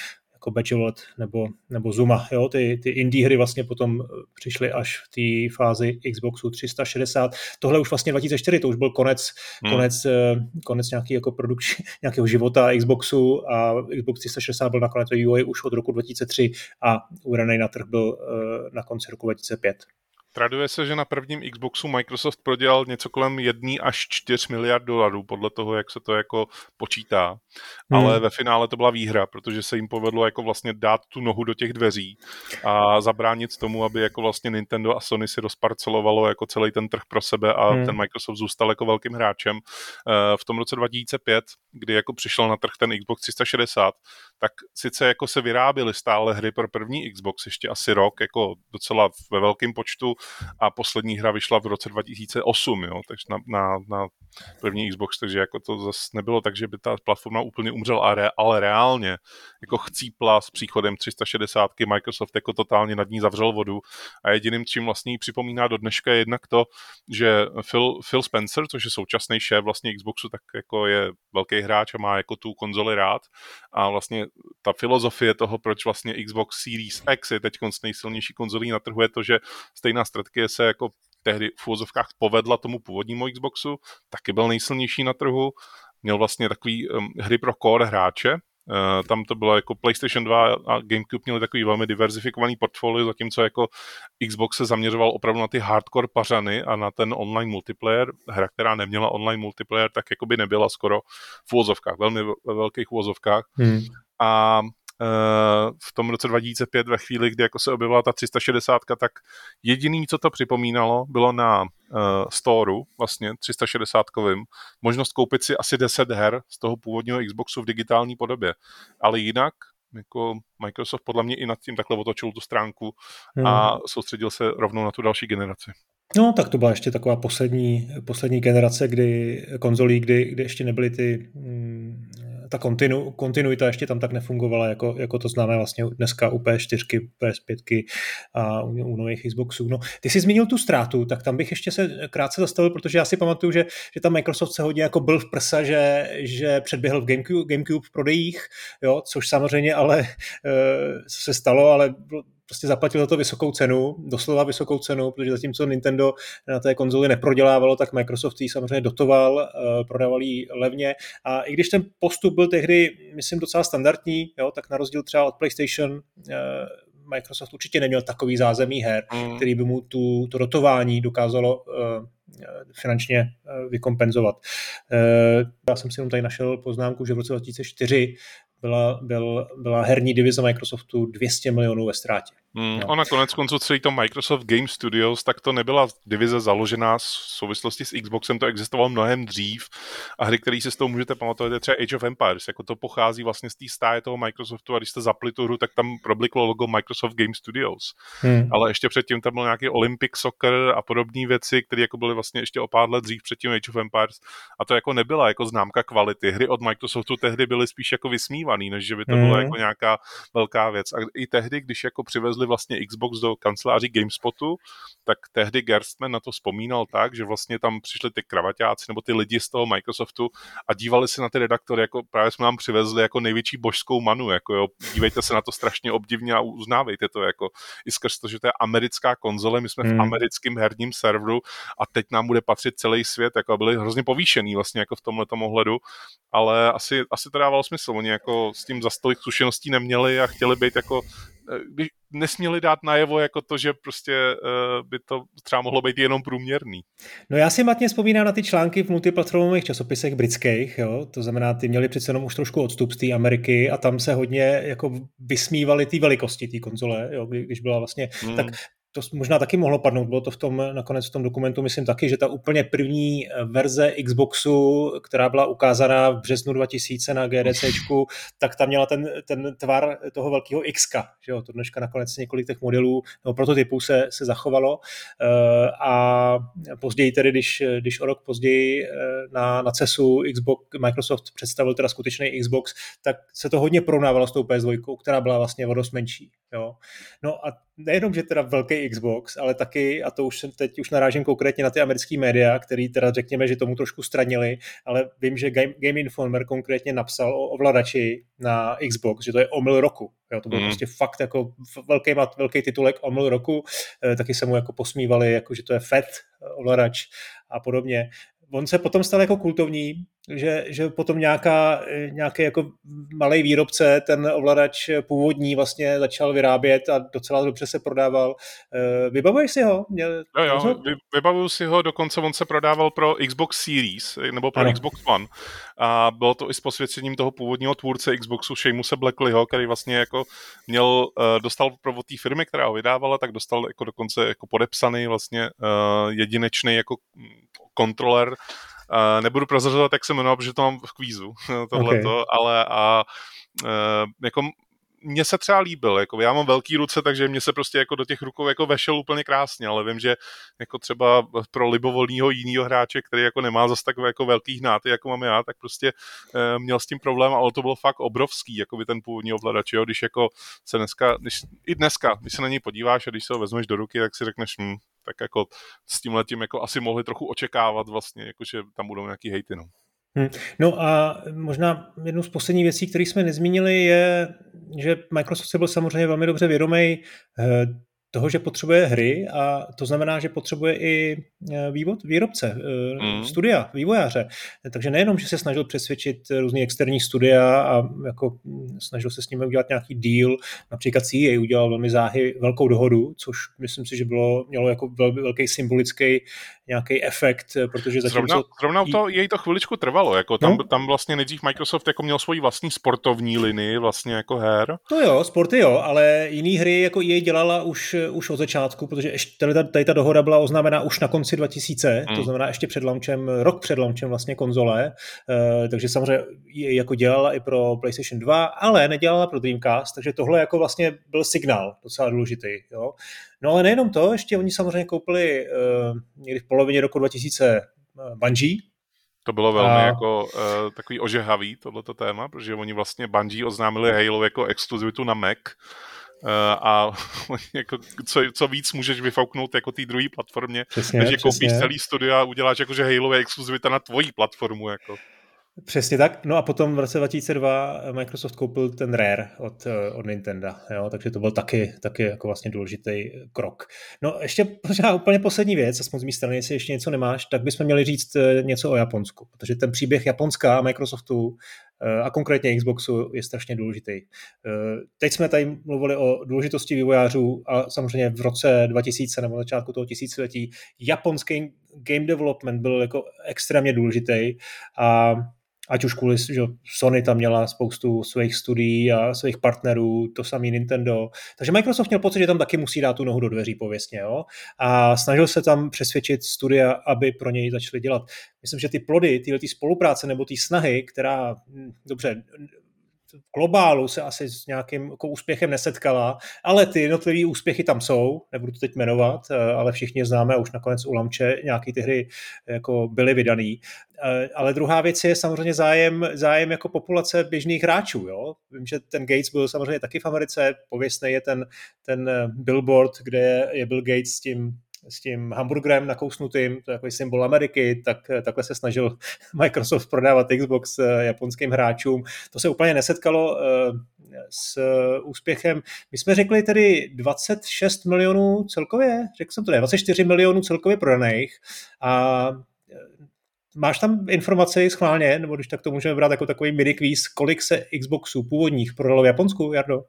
jako Bachelot nebo, nebo Zuma. Jo? Ty, ty indie hry vlastně potom eh, přišly až v té fázi Xboxu 360. Tohle už vlastně 2004, to už byl konec, hmm. konec, eh, konec nějaký jako produkční, nějakého života Xboxu a Xbox 360 byl nakonec vývoj už od roku 2003 a uvedený na trh byl eh, na konci roku 2005. Traduje se, že na prvním Xboxu Microsoft prodělal něco kolem 1 až 4 miliard dolarů, podle toho, jak se to jako počítá. Hmm. Ale ve finále to byla výhra, protože se jim povedlo jako vlastně dát tu nohu do těch dveří a zabránit tomu, aby jako vlastně Nintendo a Sony si rozparcelovalo jako celý ten trh pro sebe a hmm. ten Microsoft zůstal jako velkým hráčem. Eh, v tom roce 2005, kdy jako přišel na trh ten Xbox 360, tak sice jako se vyráběly stále hry pro první Xbox ještě asi rok, jako docela ve velkém počtu, a poslední hra vyšla v roce 2008, jo, takže na, na, na první Xbox, takže jako to zase nebylo tak, že by ta platforma úplně umřela, ale, ale reálně jako chcípla s příchodem 360 Microsoft jako totálně nad ní zavřel vodu a jediným, čím vlastně připomíná do dneška je jednak to, že Phil, Phil Spencer, což je současný šéf vlastně Xboxu, tak jako je velký hráč a má jako tu konzoli rád a vlastně ta filozofie toho, proč vlastně Xbox Series X je teď nejsilnější konzolí na trhu, je to, že stejná strategie se jako tehdy v úvozovkách povedla tomu původnímu Xboxu, taky byl nejsilnější na trhu, měl vlastně takový um, hry pro core hráče, Uh, tam to bylo jako PlayStation 2 a GameCube měli takový velmi diverzifikovaný portfolio, zatímco jako Xbox se zaměřoval opravdu na ty hardcore pařany a na ten online multiplayer. Hra, která neměla online multiplayer, tak jako by nebyla skoro v úvozovkách, velmi ve velkých úvozovkách. Hmm. A v tom roce 2005 ve chvíli, kdy jako se objevila ta 360, tak jediný, co to připomínalo, bylo na uh, storeu, vlastně 360 kovým, možnost koupit si asi 10 her z toho původního Xboxu v digitální podobě. Ale jinak jako Microsoft podle mě i nad tím takhle otočil tu stránku hmm. a soustředil se rovnou na tu další generaci. No, tak to byla ještě taková poslední, poslední generace, kdy konzolí, kdy, kdy ještě nebyly ty mm, ta kontinu, kontinuita ještě tam tak nefungovala, jako, jako to známe vlastně dneska u PS4, PS5 a u, u nových Xboxů. No, ty jsi zmínil tu ztrátu, tak tam bych ještě se krátce zastavil, protože já si pamatuju, že, že tam Microsoft se hodně jako byl v prsa, že, že předběhl v GameCube, GameCube v prodejích, jo, což samozřejmě ale e, se stalo, ale prostě zaplatil za to vysokou cenu, doslova vysokou cenu, protože zatímco Nintendo na té konzoli neprodělávalo, tak Microsoft ji samozřejmě dotoval, uh, prodával ji levně a i když ten postup byl tehdy, myslím, docela standardní, jo, tak na rozdíl třeba od PlayStation uh, Microsoft určitě neměl takový zázemí her, mm. který by mu tu, to dotování dokázalo uh, finančně vykompenzovat. Já jsem si jenom tady našel poznámku, že v roce 2004 byla, byl, byla herní divize Microsoftu 200 milionů ve ztrátě. Hmm, no. Ona konec konců celý to Microsoft Game Studios, tak to nebyla divize založená v souvislosti s Xboxem, to existovalo mnohem dřív a hry, které si s tou můžete pamatovat, je třeba Age of Empires, jako to pochází vlastně z té stáje toho Microsoftu a když jste zapli tu hru, tak tam probliklo logo Microsoft Game Studios. Hmm. Ale ještě předtím tam byl nějaký Olympic Soccer a podobné věci, které jako byly vlastně ještě o pár let dřív předtím Age of Empires a to jako nebyla jako známka kvality. Hry od Microsoftu tehdy byly spíš jako vysmívaný, než že by to hmm. bylo jako nějaká velká věc. A i tehdy, když jako přivezli přivezli vlastně Xbox do kanceláří GameSpotu, tak tehdy Gerstmann na to vzpomínal tak, že vlastně tam přišli ty kravaťáci nebo ty lidi z toho Microsoftu a dívali se na ty redaktory, jako právě jsme nám přivezli jako největší božskou manu, jako jo, dívejte se na to strašně obdivně a uznávejte to, jako i skrz to, že to je americká konzole, my jsme hmm. v americkém herním serveru a teď nám bude patřit celý svět, jako byli hrozně povýšený vlastně jako v tomhle ohledu, ale asi, asi to dávalo smysl, oni jako s tím za zkušeností neměli a chtěli být jako by nesměli dát najevo jako to, že prostě uh, by to třeba mohlo být jenom průměrný. No já si matně vzpomínám na ty články v multiplatformových časopisech britských, jo? to znamená, ty měli přece jenom už trošku odstup z té Ameriky a tam se hodně jako vysmívali ty velikosti té konzole, jo? když byla vlastně, hmm. tak to možná taky mohlo padnout, bylo to v tom, nakonec v tom dokumentu, myslím taky, že ta úplně první eh, verze Xboxu, která byla ukázaná v březnu 2000 na GDCčku, tak tam měla ten, ten tvar toho velkého X, že jo, to dneška nakonec několik těch modelů nebo prototypů se, se zachovalo eh, a později tedy, když, když o rok později eh, na, na CESu Xbox, Microsoft představil teda skutečný Xbox, tak se to hodně porovnávalo s tou PS2, která byla vlastně o dost menší. Jo. No a nejenom, že teda velký Xbox, ale taky, a to už jsem teď už narážím konkrétně na ty americké média, který teda řekněme, že tomu trošku stranili, ale vím, že Game, Game Informer konkrétně napsal o ovladači na Xbox, že to je omyl roku. Jo, to byl mm. prostě fakt jako velký, velký titulek omyl roku, e, taky se mu jako posmívali, jako že to je FET ovladač a podobně on se potom stal jako kultovní, že, že potom nějaká, nějaký jako malý výrobce ten ovladač původní vlastně začal vyrábět a docela dobře se prodával. Eh, vybavuješ si ho? Měl, jo, jo, vybavuju si ho, dokonce on se prodával pro Xbox Series nebo pro ano. Xbox One a bylo to i s posvěcením toho původního tvůrce Xboxu Seamusa Blackleyho, který vlastně jako měl, eh, dostal pro té firmy, která ho vydávala, tak dostal jako dokonce jako podepsaný vlastně jedinečný jako kontroler. Uh, nebudu prozrazovat, jak se jmenuje, protože to mám v kvízu, tohleto, okay. ale a uh, jako mně se třeba líbil, jako já mám velký ruce, takže mě se prostě jako do těch rukou jako vešel úplně krásně, ale vím, že jako třeba pro libovolného jiného hráče, který jako nemá zase takové jako velký hnáty, jako mám já, tak prostě e, měl s tím problém, ale to bylo fakt obrovský, jako by ten původní ovladač, jo, když jako se dneska, když, i dneska, když se na něj podíváš a když se ho vezmeš do ruky, tak si řekneš, hm, tak jako s tím letím jako asi mohli trochu očekávat vlastně, jako že tam budou nějaký hejty, no. Hmm. No a možná jednou z posledních věcí, které jsme nezmínili, je, že Microsoft se byl samozřejmě velmi dobře vědomý eh, toho, že potřebuje hry a to znamená, že potřebuje i e, vývod, výrobce, mm. studia, vývojáře. Takže nejenom, že se snažil přesvědčit různý externí studia a jako snažil se s nimi udělat nějaký deal, například CEA udělal velmi záhy velkou dohodu, což myslím si, že bylo, mělo jako vel, velký symbolický nějaký efekt, protože zatím... Zrovna, zrovna to, jej to chviličku trvalo, jako tam, no? tam vlastně nejdřív Microsoft jako měl svoji vlastní sportovní linii vlastně jako her. To jo, sporty jo, ale jiný hry jako EA dělala už už od začátku, protože ještě tady, tady ta dohoda byla oznámena už na konci 2000, hmm. to znamená ještě před launchem, rok před launchem vlastně konzole, uh, takže samozřejmě jako dělala i pro PlayStation 2, ale nedělala pro Dreamcast, takže tohle jako vlastně byl signál docela důležitý. Jo? No ale nejenom to, ještě oni samozřejmě koupili uh, někdy v polovině roku 2000 uh, eh, Bungie, to bylo velmi a... jako uh, takový ožehavý, tohleto téma, protože oni vlastně Bungie oznámili Halo jako exkluzivitu na Mac, a jako, co, co víc můžeš vyfouknout jako té druhé platformě, přesně, než že koupíš celý studio a uděláš jako, že Halo je exkluzivita na tvojí platformu. Jako. Přesně tak. No a potom v roce 2002 Microsoft koupil ten Rare od, eh, od Nintendo, jo? takže to byl taky, taky jako vlastně důležitý krok. No ještě možná úplně poslední věc, aspoň z mé strany, jestli ještě něco nemáš, tak bychom měli říct eh, něco o Japonsku, protože ten příběh Japonska a Microsoftu eh, a konkrétně Xboxu je strašně důležitý. Teď jsme tady mluvili o důležitosti vývojářů a samozřejmě v roce 2000 nebo začátku toho tisíciletí japonský game development byl jako extrémně důležitý a ať už kvůli, že Sony tam měla spoustu svých studií a svých partnerů, to samý Nintendo. Takže Microsoft měl pocit, že tam taky musí dát tu nohu do dveří pověstně. Jo? A snažil se tam přesvědčit studia, aby pro něj začali dělat. Myslím, že ty plody, tyhle ty spolupráce nebo ty snahy, která, hm, dobře, v globálu se asi s nějakým jako úspěchem nesetkala, ale ty jednotlivé úspěchy tam jsou, nebudu to teď jmenovat, eh, ale všichni známe už nakonec u Lamče, nějaký ty hry jako byly vydaný. Eh, ale druhá věc je samozřejmě zájem, zájem jako populace běžných hráčů. Jo? Vím, že ten Gates byl samozřejmě taky v Americe, pověstný je ten, ten eh, billboard, kde je Bill Gates s tím s tím hamburgerem nakousnutým, to je jako symbol Ameriky, tak takhle se snažil Microsoft prodávat Xbox eh, japonským hráčům. To se úplně nesetkalo eh, s úspěchem. My jsme řekli tedy 26 milionů celkově, řekl jsem to ne, 24 milionů celkově prodaných a eh, Máš tam informace schválně, nebo když tak to můžeme brát jako takový mini quiz, kolik se Xboxů původních prodalo v Japonsku, Jardo?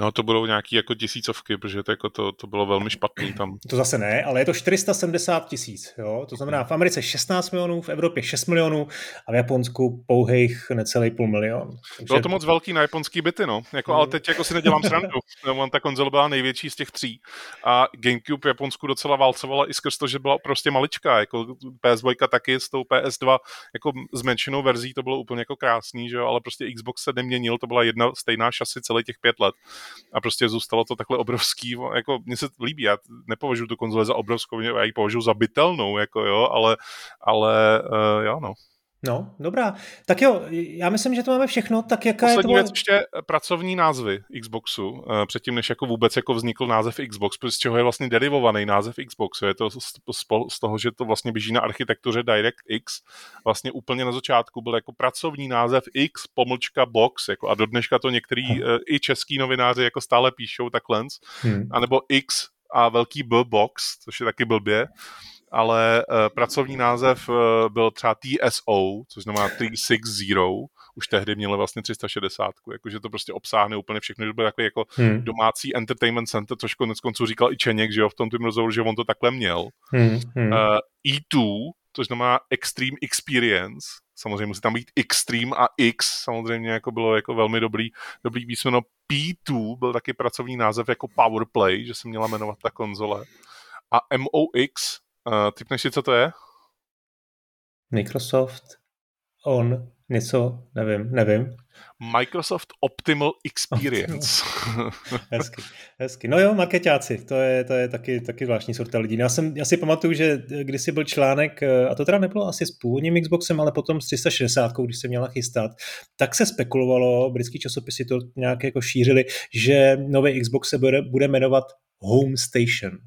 No to budou nějaký jako tisícovky, protože to, jako to, to bylo velmi špatný tam. To zase ne, ale je to 470 tisíc, jo? to znamená v Americe 16 milionů, v Evropě 6 milionů a v Japonsku pouhých necelý půl milion. Takže... Bylo to moc velký na japonský byty, no. Jako, ale teď jako si nedělám srandu. On ta konzole byla největší z těch tří a Gamecube v Japonsku docela válcovala i skrz to, že byla prostě maličká. Jako PS2 taky s tou PS2 jako zmenšenou verzí to bylo úplně jako krásný, že jo? ale prostě Xbox se neměnil, to byla jedna stejná šasy celý těch pět let a prostě zůstalo to takhle obrovský, jako mně se líbí, já nepovažuji tu konzoli za obrovskou, já ji považuji za bytelnou, jako jo, ale, ale uh, jo, no. No, dobrá. Tak jo, já myslím, že to máme všechno. Tak jaká Poslední je to... věc ještě eh, pracovní názvy Xboxu, eh, předtím než jako vůbec jako vznikl název Xbox, z čeho je vlastně derivovaný název Xboxu. Je to z toho, že to vlastně běží na architektuře DirectX. Vlastně úplně na začátku byl jako pracovní název X pomlčka box, jako a do dneška to některý hmm. i český novináři jako stále píšou takhle, hmm. anebo X a velký B box, což je taky blbě ale uh, pracovní název uh, byl třeba TSO, což znamená 360, už tehdy měli vlastně 360, jakože to prostě obsáhne úplně všechno, že byl takový jako hmm. domácí entertainment center, což konec konců říkal i Čeněk, že jo, v tom tím rozhovoru, že on to takhle měl. Hmm. Hmm. Uh, E2, což znamená Extreme Experience, samozřejmě musí tam být Extreme a X, samozřejmě jako bylo jako velmi dobrý, dobrý písmeno. P2 byl taky pracovní název jako Powerplay, že se měla jmenovat ta konzole. A MOX Uh, typneš si, co to je? Microsoft On něco, nevím, nevím. Microsoft Optimal Experience. hezky, hezky. No jo, marketáci, to je, to je taky, taky zvláštní sorta lidí. Já, jsem, já si pamatuju, že kdysi byl článek, a to teda nebylo asi s původním Xboxem, ale potom s 360, když se měla chystat, tak se spekulovalo, britský časopisy to nějak jako šířili, že nový Xbox se bude, bude jmenovat Home Station.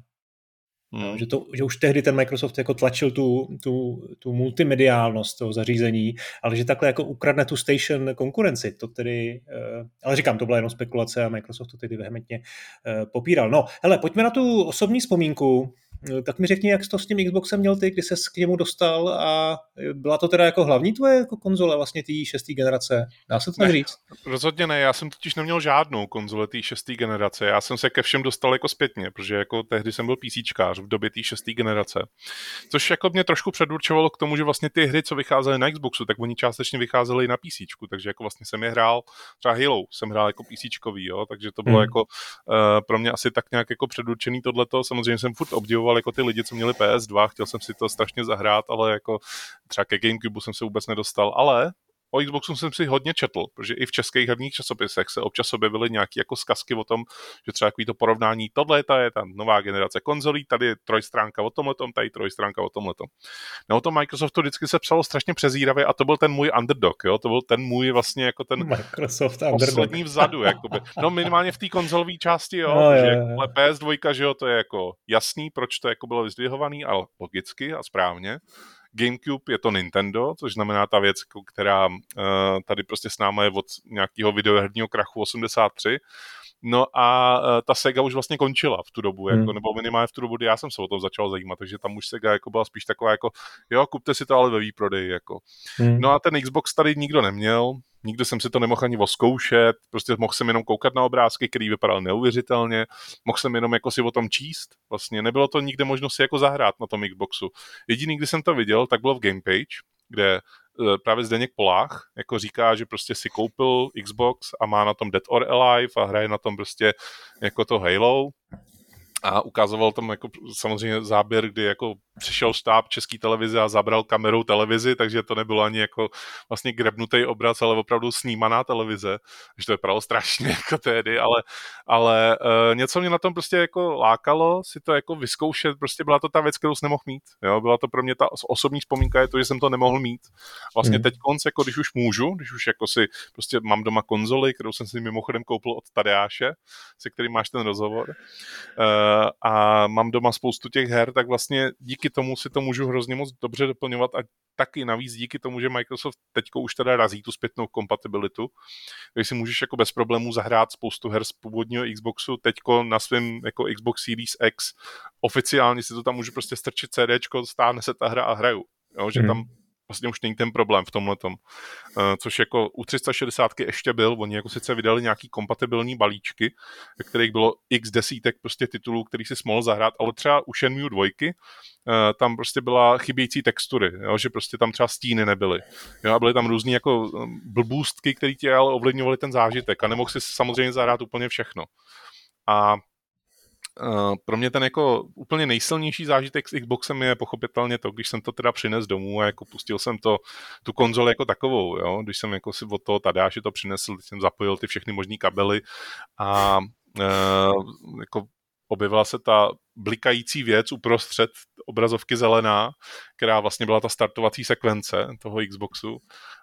Hmm. Že, to, že už tehdy ten Microsoft jako tlačil tu, tu, tu multimediálnost toho zařízení, ale že takhle jako ukradne tu station konkurenci, to tedy, uh, ale říkám, to byla jenom spekulace a Microsoft to tedy vehementně uh, popíral. No, hele, pojďme na tu osobní vzpomínku. No, tak mi řekni, jak jsi to s tím Xboxem měl ty, kdy ses k němu dostal a byla to teda jako hlavní tvoje jako konzole vlastně té šesté generace? Dá se to tak říct? Rozhodně ne, já jsem totiž neměl žádnou konzole té šesté generace, já jsem se ke všem dostal jako zpětně, protože jako tehdy jsem byl PCčkář v době té šesté generace, což jako mě trošku předurčovalo k tomu, že vlastně ty hry, co vycházely na Xboxu, tak oni částečně vycházely i na PC, takže jako vlastně jsem je hrál, třeba Halo jsem hrál jako PC, jo, takže to bylo hmm. jako uh, pro mě asi tak nějak jako předurčený tohleto, samozřejmě jsem furt obdivoval jako ty lidi, co měli PS2, chtěl jsem si to strašně zahrát, ale jako třeba ke Gamecube jsem se vůbec nedostal, ale o Xboxu jsem si hodně četl, protože i v českých herních časopisech se občas objevily nějaké jako zkazky o tom, že třeba takový to porovnání, tohle je ta, je ta nová generace konzolí, tady je trojstránka o tomhle, tady trojstránka o tomhle. No o tom Microsoftu vždycky se psalo strašně přezíravě a to byl ten můj underdog, jo? to byl ten můj vlastně jako ten Microsoft poslední underdog. vzadu, jakoby. No minimálně v té konzolové části, jo, no, že je, je. PS2, že jo, to je jako jasný, proč to jako bylo vyzdvihovaný, ale logicky a správně GameCube je to Nintendo, což znamená ta věc, která uh, tady prostě s náma je od nějakého videoherního krachu 83. No a uh, ta Sega už vlastně končila v tu dobu, jako, hmm. nebo minimálně v tu dobu, kdy já jsem se o tom začal zajímat, takže tam už Sega jako byla spíš taková jako, jo, kupte si to ale ve výprodeji, jako. Hmm. No a ten Xbox tady nikdo neměl, nikdy jsem si to nemohl ani oskoušet, prostě mohl jsem jenom koukat na obrázky, který vypadal neuvěřitelně, mohl jsem jenom jako si o tom číst, vlastně nebylo to nikde možno si jako zahrát na tom Xboxu. Jediný, kdy jsem to viděl, tak bylo v Gamepage, kde e, právě Zdeněk Polách jako říká, že prostě si koupil Xbox a má na tom Dead or Alive a hraje na tom prostě jako to Halo a ukazoval tam jako samozřejmě záběr, kdy jako přišel štáb české televize a zabral kamerou televizi, takže to nebylo ani jako vlastně grebnutý obraz, ale opravdu snímaná televize, že to vypadalo strašně jako tehdy, ale, ale uh, něco mě na tom prostě jako lákalo si to jako vyzkoušet, prostě byla to ta věc, kterou jsem nemohl mít, jo, byla to pro mě ta osobní vzpomínka je to, že jsem to nemohl mít. Vlastně hmm. teď konc, jako když už můžu, když už jako si prostě mám doma konzoli, kterou jsem si mimochodem koupil od Tadeáše, se kterým máš ten rozhovor, uh, a mám doma spoustu těch her, tak vlastně díky tomu si to můžu hrozně moc dobře doplňovat a taky navíc díky tomu, že Microsoft teď už teda razí tu zpětnou kompatibilitu, takže si můžeš jako bez problémů zahrát spoustu her z původního Xboxu teďko na svém jako Xbox Series X. Oficiálně si to tam můžu prostě strčit CDčko, stáhne se ta hra a hraju. Jo, že hmm. tam vlastně už není ten problém v tomhle tom. Uh, což jako u 360 ještě byl, oni jako sice vydali nějaký kompatibilní balíčky, ve kterých bylo x desítek prostě titulů, který si mohl zahrát, ale třeba u Shenmue 2 uh, tam prostě byla chybějící textury, jo, že prostě tam třeba stíny nebyly. Jo, a byly tam různý jako um, blbůstky, které ti ale ovlivňovaly ten zážitek a nemohl si samozřejmě zahrát úplně všechno. A Uh, pro mě ten jako úplně nejsilnější zážitek s Xboxem je pochopitelně to, když jsem to teda přines domů a jako pustil jsem to, tu konzoli jako takovou, jo? když jsem jako si od toho Tadáše to přinesl, jsem zapojil ty všechny možné kabely a uh, jako objevila se ta blikající věc uprostřed obrazovky zelená, která vlastně byla ta startovací sekvence toho Xboxu.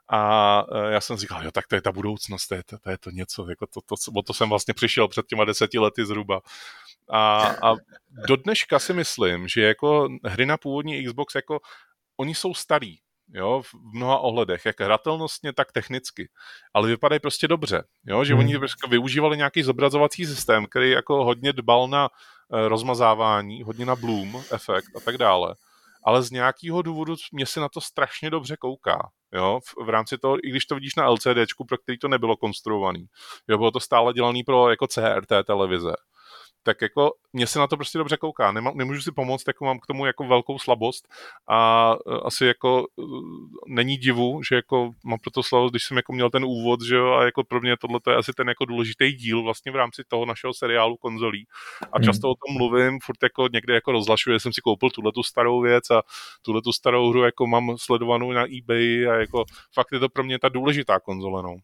A e, já jsem říkal, jo, tak to je ta budoucnost, to je to, to, je to něco, jako to, to, o to jsem vlastně přišel před těma deseti lety zhruba. A, a do dneška si myslím, že jako hry na původní Xbox, jako oni jsou starý, jo, v mnoha ohledech, jak hratelnostně, tak technicky. Ale vypadají prostě dobře, jo, že hmm. oni využívali nějaký zobrazovací systém, který jako hodně dbal na eh, rozmazávání, hodně na bloom efekt a tak dále. Ale z nějakého důvodu mě se na to strašně dobře kouká. Jo, v, v rámci toho, i když to vidíš na LCDčku, pro který to nebylo konstruovaný. Jo, bylo to stále dělané pro jako CRT televize tak jako mě se na to prostě dobře kouká. Nemá, nemůžu si pomoct, jako mám k tomu jako velkou slabost a uh, asi jako uh, není divu, že jako mám proto slabost, když jsem jako měl ten úvod, že jo, a jako pro mě tohle je asi ten jako důležitý díl vlastně v rámci toho našeho seriálu konzolí. A hmm. často hmm. o tom mluvím, furt jako někde jako rozhlašuju, jsem si koupil tuhle tu starou věc a tuhle tu starou hru jako mám sledovanou na eBay a jako fakt je to pro mě ta důležitá konzole, no.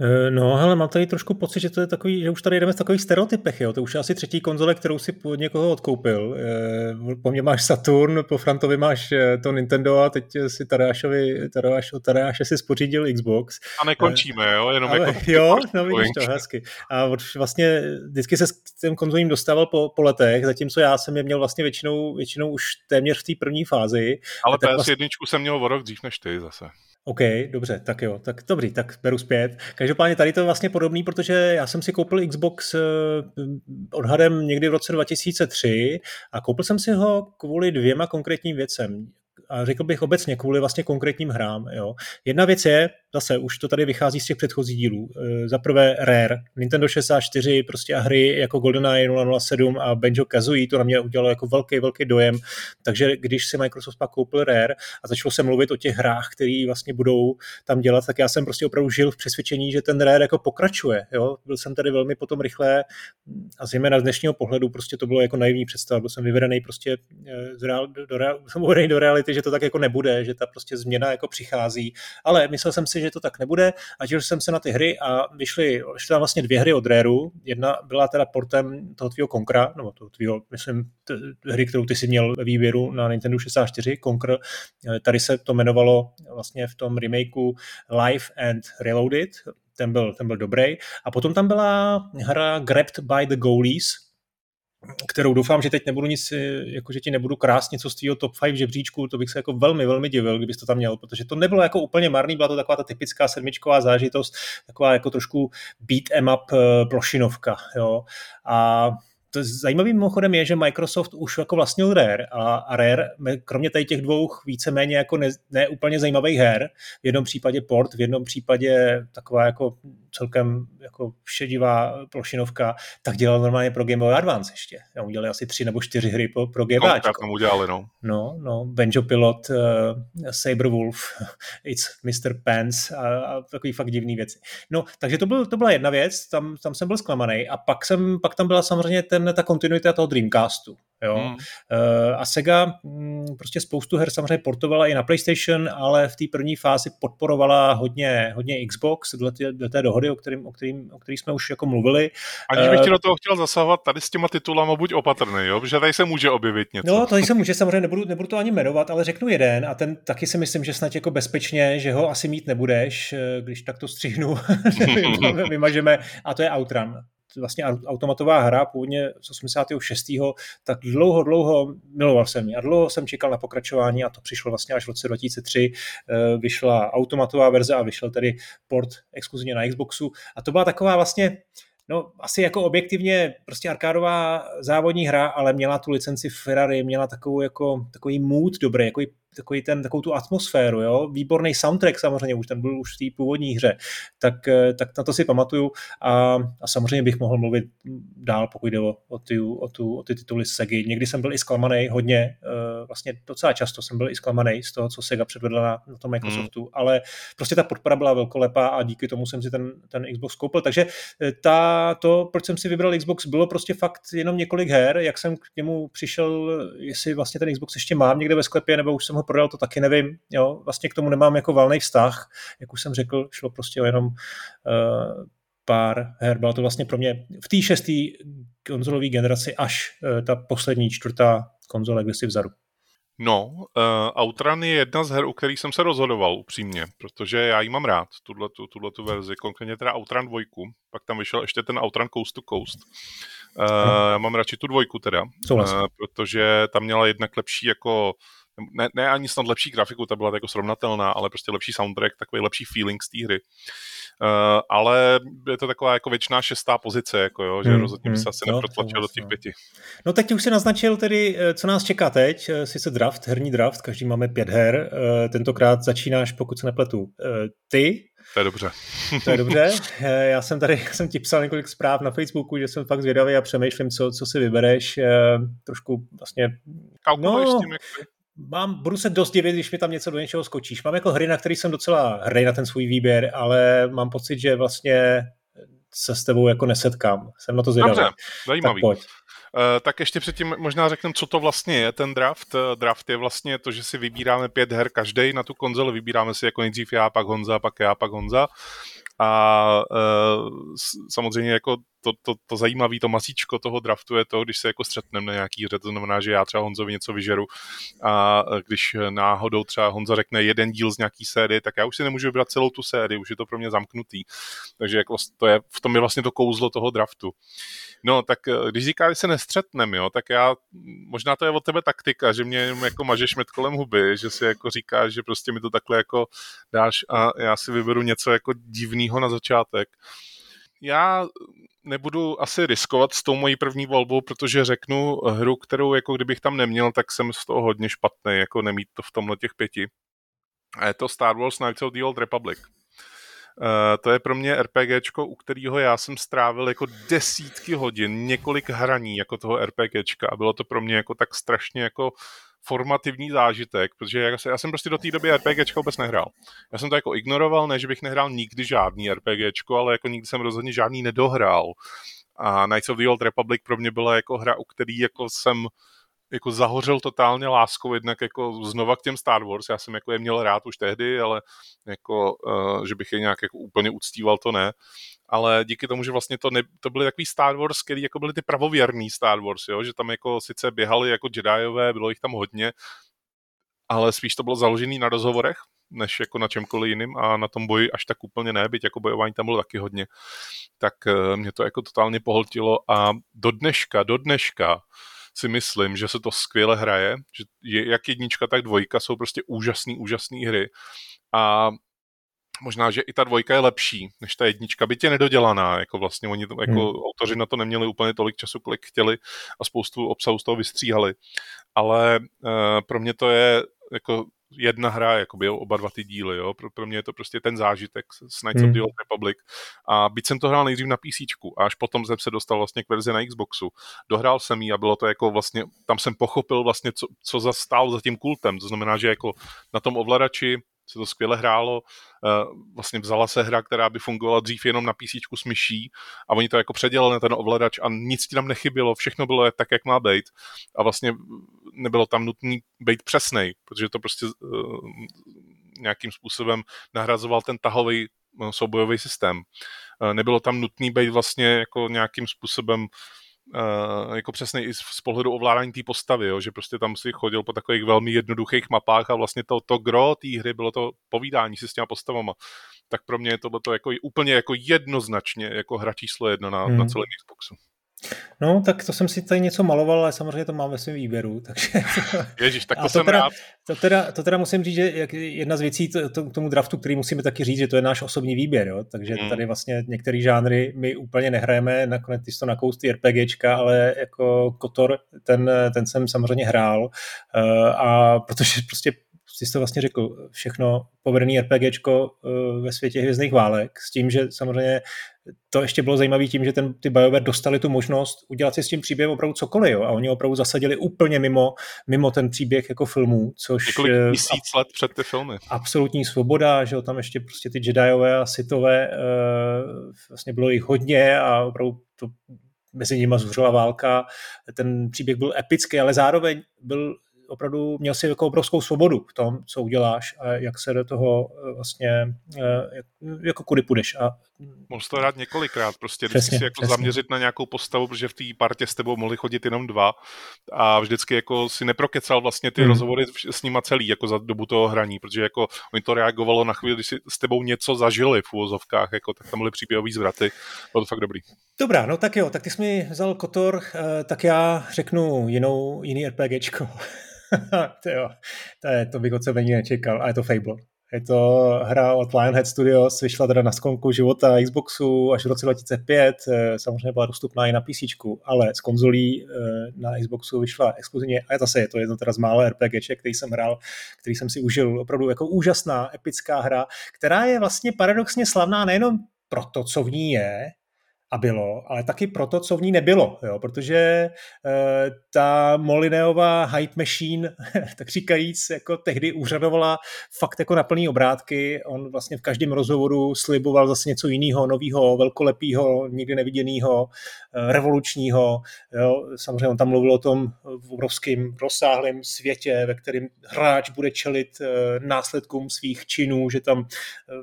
Eh, no, ale mám tady trošku pocit, že to je takový, že už tady jdeme v takových stereotypech, jo. To už je asi třetí konzole, kterou si od někoho odkoupil. Eh, po mně máš Saturn, po Frantovi máš eh, to Nintendo a teď si Tadeášovi, Tadeáš, Tadeáše si spořídil Xbox. A nekončíme, jo? Jenom ale, jako... Jo, no vidíš to, hezky. A vlastně vždycky se s tím konzolím dostával po, po letech, zatímco já jsem je měl vlastně většinou, většinou už téměř v té první fázi. Ale PS1 vlastně... jsem měl o rok dřív než ty zase. OK, dobře, tak jo, tak dobrý, tak beru zpět. Každopádně tady to je vlastně podobný, protože já jsem si koupil Xbox eh, odhadem někdy v roce 2003 a koupil jsem si ho kvůli dvěma konkrétním věcem a řekl bych obecně kvůli vlastně konkrétním hrám. Jo. Jedna věc je, zase už to tady vychází z těch předchozích dílů. E, za prvé Rare, Nintendo 64 prostě a hry jako GoldenEye 007 a Banjo Kazooie, to na mě udělalo jako velký, velký dojem. Takže když si Microsoft pak koupil Rare a začalo se mluvit o těch hrách, které vlastně budou tam dělat, tak já jsem prostě opravdu žil v přesvědčení, že ten Rare jako pokračuje. Jo. Byl jsem tady velmi potom rychle a zejména z dnešního pohledu prostě to bylo jako naivní představa. Byl jsem vyvedený prostě e, z real, do, do, do, do reality, že to tak jako nebude, že ta prostě změna jako přichází. Ale myslel jsem si, že to tak nebude a těšil jsem se na ty hry a vyšly, vyšly tam vlastně dvě hry od Rareu. Jedna byla teda portem toho tvýho Konkra, nebo toho tvýho, myslím, t- hry, kterou ty si měl ve výběru na Nintendo 64, Conquer. Tady se to jmenovalo vlastně v tom remakeu Live and Reloaded, ten byl, ten byl dobrý. A potom tam byla hra Grabbed by the Goalies, kterou doufám, že teď nebudu nic, jako že ti nebudu krást něco z tvýho top 5 žebříčku, to bych se jako velmi, velmi divil, kdybys to tam měl, protože to nebylo jako úplně marný, byla to taková ta typická sedmičková zážitost, taková jako trošku beat em up eh, plošinovka, jo. A to zajímavým mimochodem je, že Microsoft už jako vlastnil Rare a, a Rare, kromě tady těch dvou víceméně jako ne, ne úplně zajímavých her, v jednom případě port, v jednom případě taková jako celkem jako šedivá plošinovka, tak dělal normálně pro Game Boy Advance ještě. Já udělali asi tři nebo čtyři hry pro, pro GBA. No, tak udělali, no. No, no, Banjo Pilot, uh, Saber Wolf, It's Mr. Pants a, a takový fakt divný věci. No, takže to, byl, to byla jedna věc, tam, tam jsem byl zklamaný a pak, jsem, pak tam byla samozřejmě ten, ta kontinuita toho Dreamcastu. Jo. Hmm. Uh, a Sega um, prostě spoustu her samozřejmě portovala i na PlayStation, ale v té první fázi podporovala hodně, hodně Xbox do té, do té dohody, o kterým, o, kterým, o který jsme už jako mluvili. Aniž bych uh, ti do toho chtěl zasahovat, tady s těma titulama buď opatrný, jo? protože tady se může objevit něco. No, tady se může, samozřejmě nebudu, nebudu to ani jmenovat, ale řeknu jeden a ten taky si myslím, že snad jako bezpečně, že ho asi mít nebudeš, eh, když tak to střihnu, vymažeme, a to je Outrun vlastně automatová hra, původně z 86. tak dlouho, dlouho miloval jsem ji a dlouho jsem čekal na pokračování a to přišlo vlastně až v roce 2003. Eh, vyšla automatová verze a vyšel tedy port exkluzivně na Xboxu a to byla taková vlastně No, asi jako objektivně prostě arkádová závodní hra, ale měla tu licenci Ferrari, měla takovou jako, takový mood dobrý, jako takový ten, takovou tu atmosféru, jo? výborný soundtrack samozřejmě, už ten byl už v té původní hře, tak, eh, tak na to si pamatuju a, a samozřejmě bych mohl mluvit dál, pokud jde o, o, ty, o, tu, o ty tituly Segy. Někdy jsem byl i zklamaný hodně, eh, vlastně docela často jsem byl i zklamaný z toho, co Sega předvedla na, na tom Microsoftu, hmm. ale prostě ta podpora byla velkolepá a díky tomu jsem si ten, ten Xbox koupil, takže eh, ta, to, proč jsem si vybral Xbox, bylo prostě fakt jenom několik her, jak jsem k němu přišel, jestli vlastně ten Xbox ještě mám někde ve sklepě, nebo už jsem ho prodal, to taky nevím. Jo? Vlastně k tomu nemám jako valný vztah. Jak už jsem řekl, šlo prostě o jenom uh, pár her. Byla to vlastně pro mě v té šesté konzolové generaci až uh, ta poslední čtvrtá konzole, kde si vzadu. No, uh, Outrun je jedna z her, u kterých jsem se rozhodoval upřímně, protože já ji mám rád, tuhle tu verzi, konkrétně teda Outrun 2, pak tam vyšel ještě ten Outrun Coast to Coast. Uh, já mám radši tu dvojku teda, uh, protože tam měla jednak lepší jako ne, ne ani snad lepší grafiku, ta byla jako srovnatelná, ale prostě lepší soundtrack, takový lepší feeling z té hry. Uh, ale je to taková jako věčná šestá pozice, jako jo, že hmm, rozhodně by se hmm, asi neprotlačil do těch pěti. No teď už si naznačil tedy, eh, co nás čeká teď, eh, sice draft, herní draft, každý máme pět her, tentokrát začínáš, pokud se nepletu, ty, to je dobře. to je dobře. Já jsem tady, jsem ti psal několik zpráv na Facebooku, že jsem fakt zvědavý a přemýšlím, co, co si vybereš. Trošku vlastně... Kalkuluješ no, tím, jak mám, budu se dost divit, když mi tam něco do něčeho skočíš. Mám jako hry, na který jsem docela hry na ten svůj výběr, ale mám pocit, že vlastně se s tebou jako nesetkám. Jsem na to zvědavý. Dobře, zajímavý. Tak pojď. Uh, tak ještě předtím možná řekneme, co to vlastně je ten draft. Uh, draft je vlastně to, že si vybíráme pět her každý na tu konzoli, vybíráme si jako nejdřív já, pak Honza, pak já, pak Honza. A uh, samozřejmě jako to, to, to zajímavé, to masíčko toho draftu je to, když se jako střetneme na nějaký hře, to znamená, že já třeba Honzovi něco vyžeru a když náhodou třeba Honza řekne jeden díl z nějaký série, tak já už si nemůžu vybrat celou tu sérii, už je to pro mě zamknutý. Takže jako to je, v tom je vlastně to kouzlo toho draftu. No, tak eh, když říká, že se nestřetneme, jo, tak já, možná to je od tebe taktika, že mě jako mažeš med kolem huby, že si jako říkáš, že prostě mi to takhle jako dáš a já si vyberu něco jako divného na začátek. Já nebudu asi riskovat s tou mojí první volbou, protože řeknu hru, kterou jako kdybych tam neměl, tak jsem z toho hodně špatný, jako nemít to v tomhle těch pěti. A je to Star Wars Knights of the Old Republic. Uh, to je pro mě RPGčko, u kterého já jsem strávil jako desítky hodin, několik hraní jako toho RPGčka a bylo to pro mě jako tak strašně jako formativní zážitek, protože já, já jsem prostě do té doby RPGčko vůbec nehrál. Já jsem to jako ignoroval, ne, že bych nehrál nikdy žádný RPGčko, ale jako nikdy jsem rozhodně žádný nedohrál. A Knights of the Old Republic pro mě byla jako hra, u který jako jsem jako zahořel totálně láskou jednak jako znova k těm Star Wars, já jsem jako je měl rád už tehdy, ale jako, uh, že bych je nějak jako úplně uctíval, to ne. Ale díky tomu, že vlastně to, ne, to byly takový Star Wars, který jako byly ty pravověrný Star Wars, jo? že tam jako sice běhali jako Jediové, bylo jich tam hodně, ale spíš to bylo založené na rozhovorech než jako na čemkoliv jiným a na tom boji až tak úplně ne, byť jako bojování tam bylo taky hodně, tak uh, mě to jako totálně pohltilo a do dneška, do dneška si myslím, že se to skvěle hraje, že jak jednička, tak dvojka jsou prostě úžasný, úžasný hry a možná, že i ta dvojka je lepší než ta jednička, byť je nedodělaná, jako vlastně oni to, jako hmm. autoři na to neměli úplně tolik času, kolik chtěli a spoustu obsahu z toho vystříhali, ale uh, pro mě to je jako jedna hra, jakoby oba dva ty díly, jo. Pro, pro mě je to prostě ten zážitek s Knights hmm. of the Old Republic. A byť jsem to hrál nejdřív na PC a až potom jsem se dostal vlastně k verzi na Xboxu. Dohrál jsem ji a bylo to jako vlastně, tam jsem pochopil vlastně, co, co zastál za tím kultem. To znamená, že jako na tom ovladači se to skvěle hrálo. Eh, vlastně vzala se hra, která by fungovala dřív jenom na PC s myší a oni to jako předělali na ten ovladač a nic ti tam nechybělo, všechno bylo tak, jak má být a vlastně nebylo tam nutný být přesnej, protože to prostě uh, nějakým způsobem nahrazoval ten tahový uh, soubojový systém. Nebylo tam nutný být vlastně jako nějakým způsobem uh, uh, jako přesně i z pohledu ovládání té postavy, jo, že prostě tam si chodil po takových velmi jednoduchých mapách a vlastně to, to gro té hry bylo to povídání si s těma postavama. Tak pro mě je tohle jako úplně jako jednoznačně jako hra číslo jedna na, hmm. na celém Xboxu. No, tak to jsem si tady něco maloval, ale samozřejmě to mám ve svém výběru. Takže... Ježíš, tak to, to jsem teda, rád. To teda, to teda musím říct, že jedna z věcí to, to, tomu draftu, který musíme taky říct, že to je náš osobní výběr. Jo? Takže hmm. tady vlastně některé žánry my úplně nehrajeme, nakonec ty to nakousty RPGčka, ale jako Kotor, ten, ten jsem samozřejmě hrál. Uh, a protože prostě jsi to vlastně řekl, všechno povedený RPGčko uh, ve světě hvězdných válek, s tím, že samozřejmě to ještě bylo zajímavé tím, že ten, ty BioWare dostali tu možnost udělat si s tím příběhem opravdu cokoliv, jo? a oni opravdu zasadili úplně mimo, mimo ten příběh jako filmů, což... Několik eh, tisíc let před ty filmy. Absolutní svoboda, že jo, tam ještě prostě ty Jediové a Sithové, uh, vlastně bylo jich hodně a opravdu to mezi nimi zuřila válka. Ten příběh byl epický, ale zároveň byl opravdu měl si jako obrovskou svobodu v tom, co uděláš a jak se do toho eh, vlastně, eh, jako kudy půjdeš. A Mohl to hrát několikrát, prostě vždycky přesně, si jako přesně. zaměřit na nějakou postavu, protože v té partě s tebou mohli chodit jenom dva a vždycky jako si neprokecal vlastně ty hmm. rozhovory s nima celý, jako za dobu toho hraní, protože jako oni to reagovalo na chvíli, když si s tebou něco zažili v úvozovkách, jako tak tam byly příběhový zvraty, bylo to fakt dobrý. Dobrá, no tak jo, tak ty jsi mi vzal Kotor, eh, tak já řeknu jinou, jiný RPGčko. to, jo, to, je, to bych od sebe nečekal, a je to Fable. Je to hra od Lionhead Studios, vyšla teda na sklonku života Xboxu až v roce 2005, eh, samozřejmě byla dostupná i na PC, ale z konzolí eh, na Xboxu vyšla exkluzivně, a zase je to jedno teda z mála RPGček, který jsem hrál, který jsem si užil, opravdu jako úžasná, epická hra, která je vlastně paradoxně slavná nejenom pro to, co v ní je, a bylo, ale taky proto, co v ní nebylo, jo, protože e, ta Molineová hype machine, tak říkajíc, jako tehdy úřadovala fakt jako na plný obrátky, on vlastně v každém rozhovoru sliboval zase něco jiného, nového, velkolepého, nikdy neviděného, e, revolučního, jo, samozřejmě on tam mluvil o tom v obrovském rozsáhlém světě, ve kterém hráč bude čelit e, následkům svých činů, že tam e,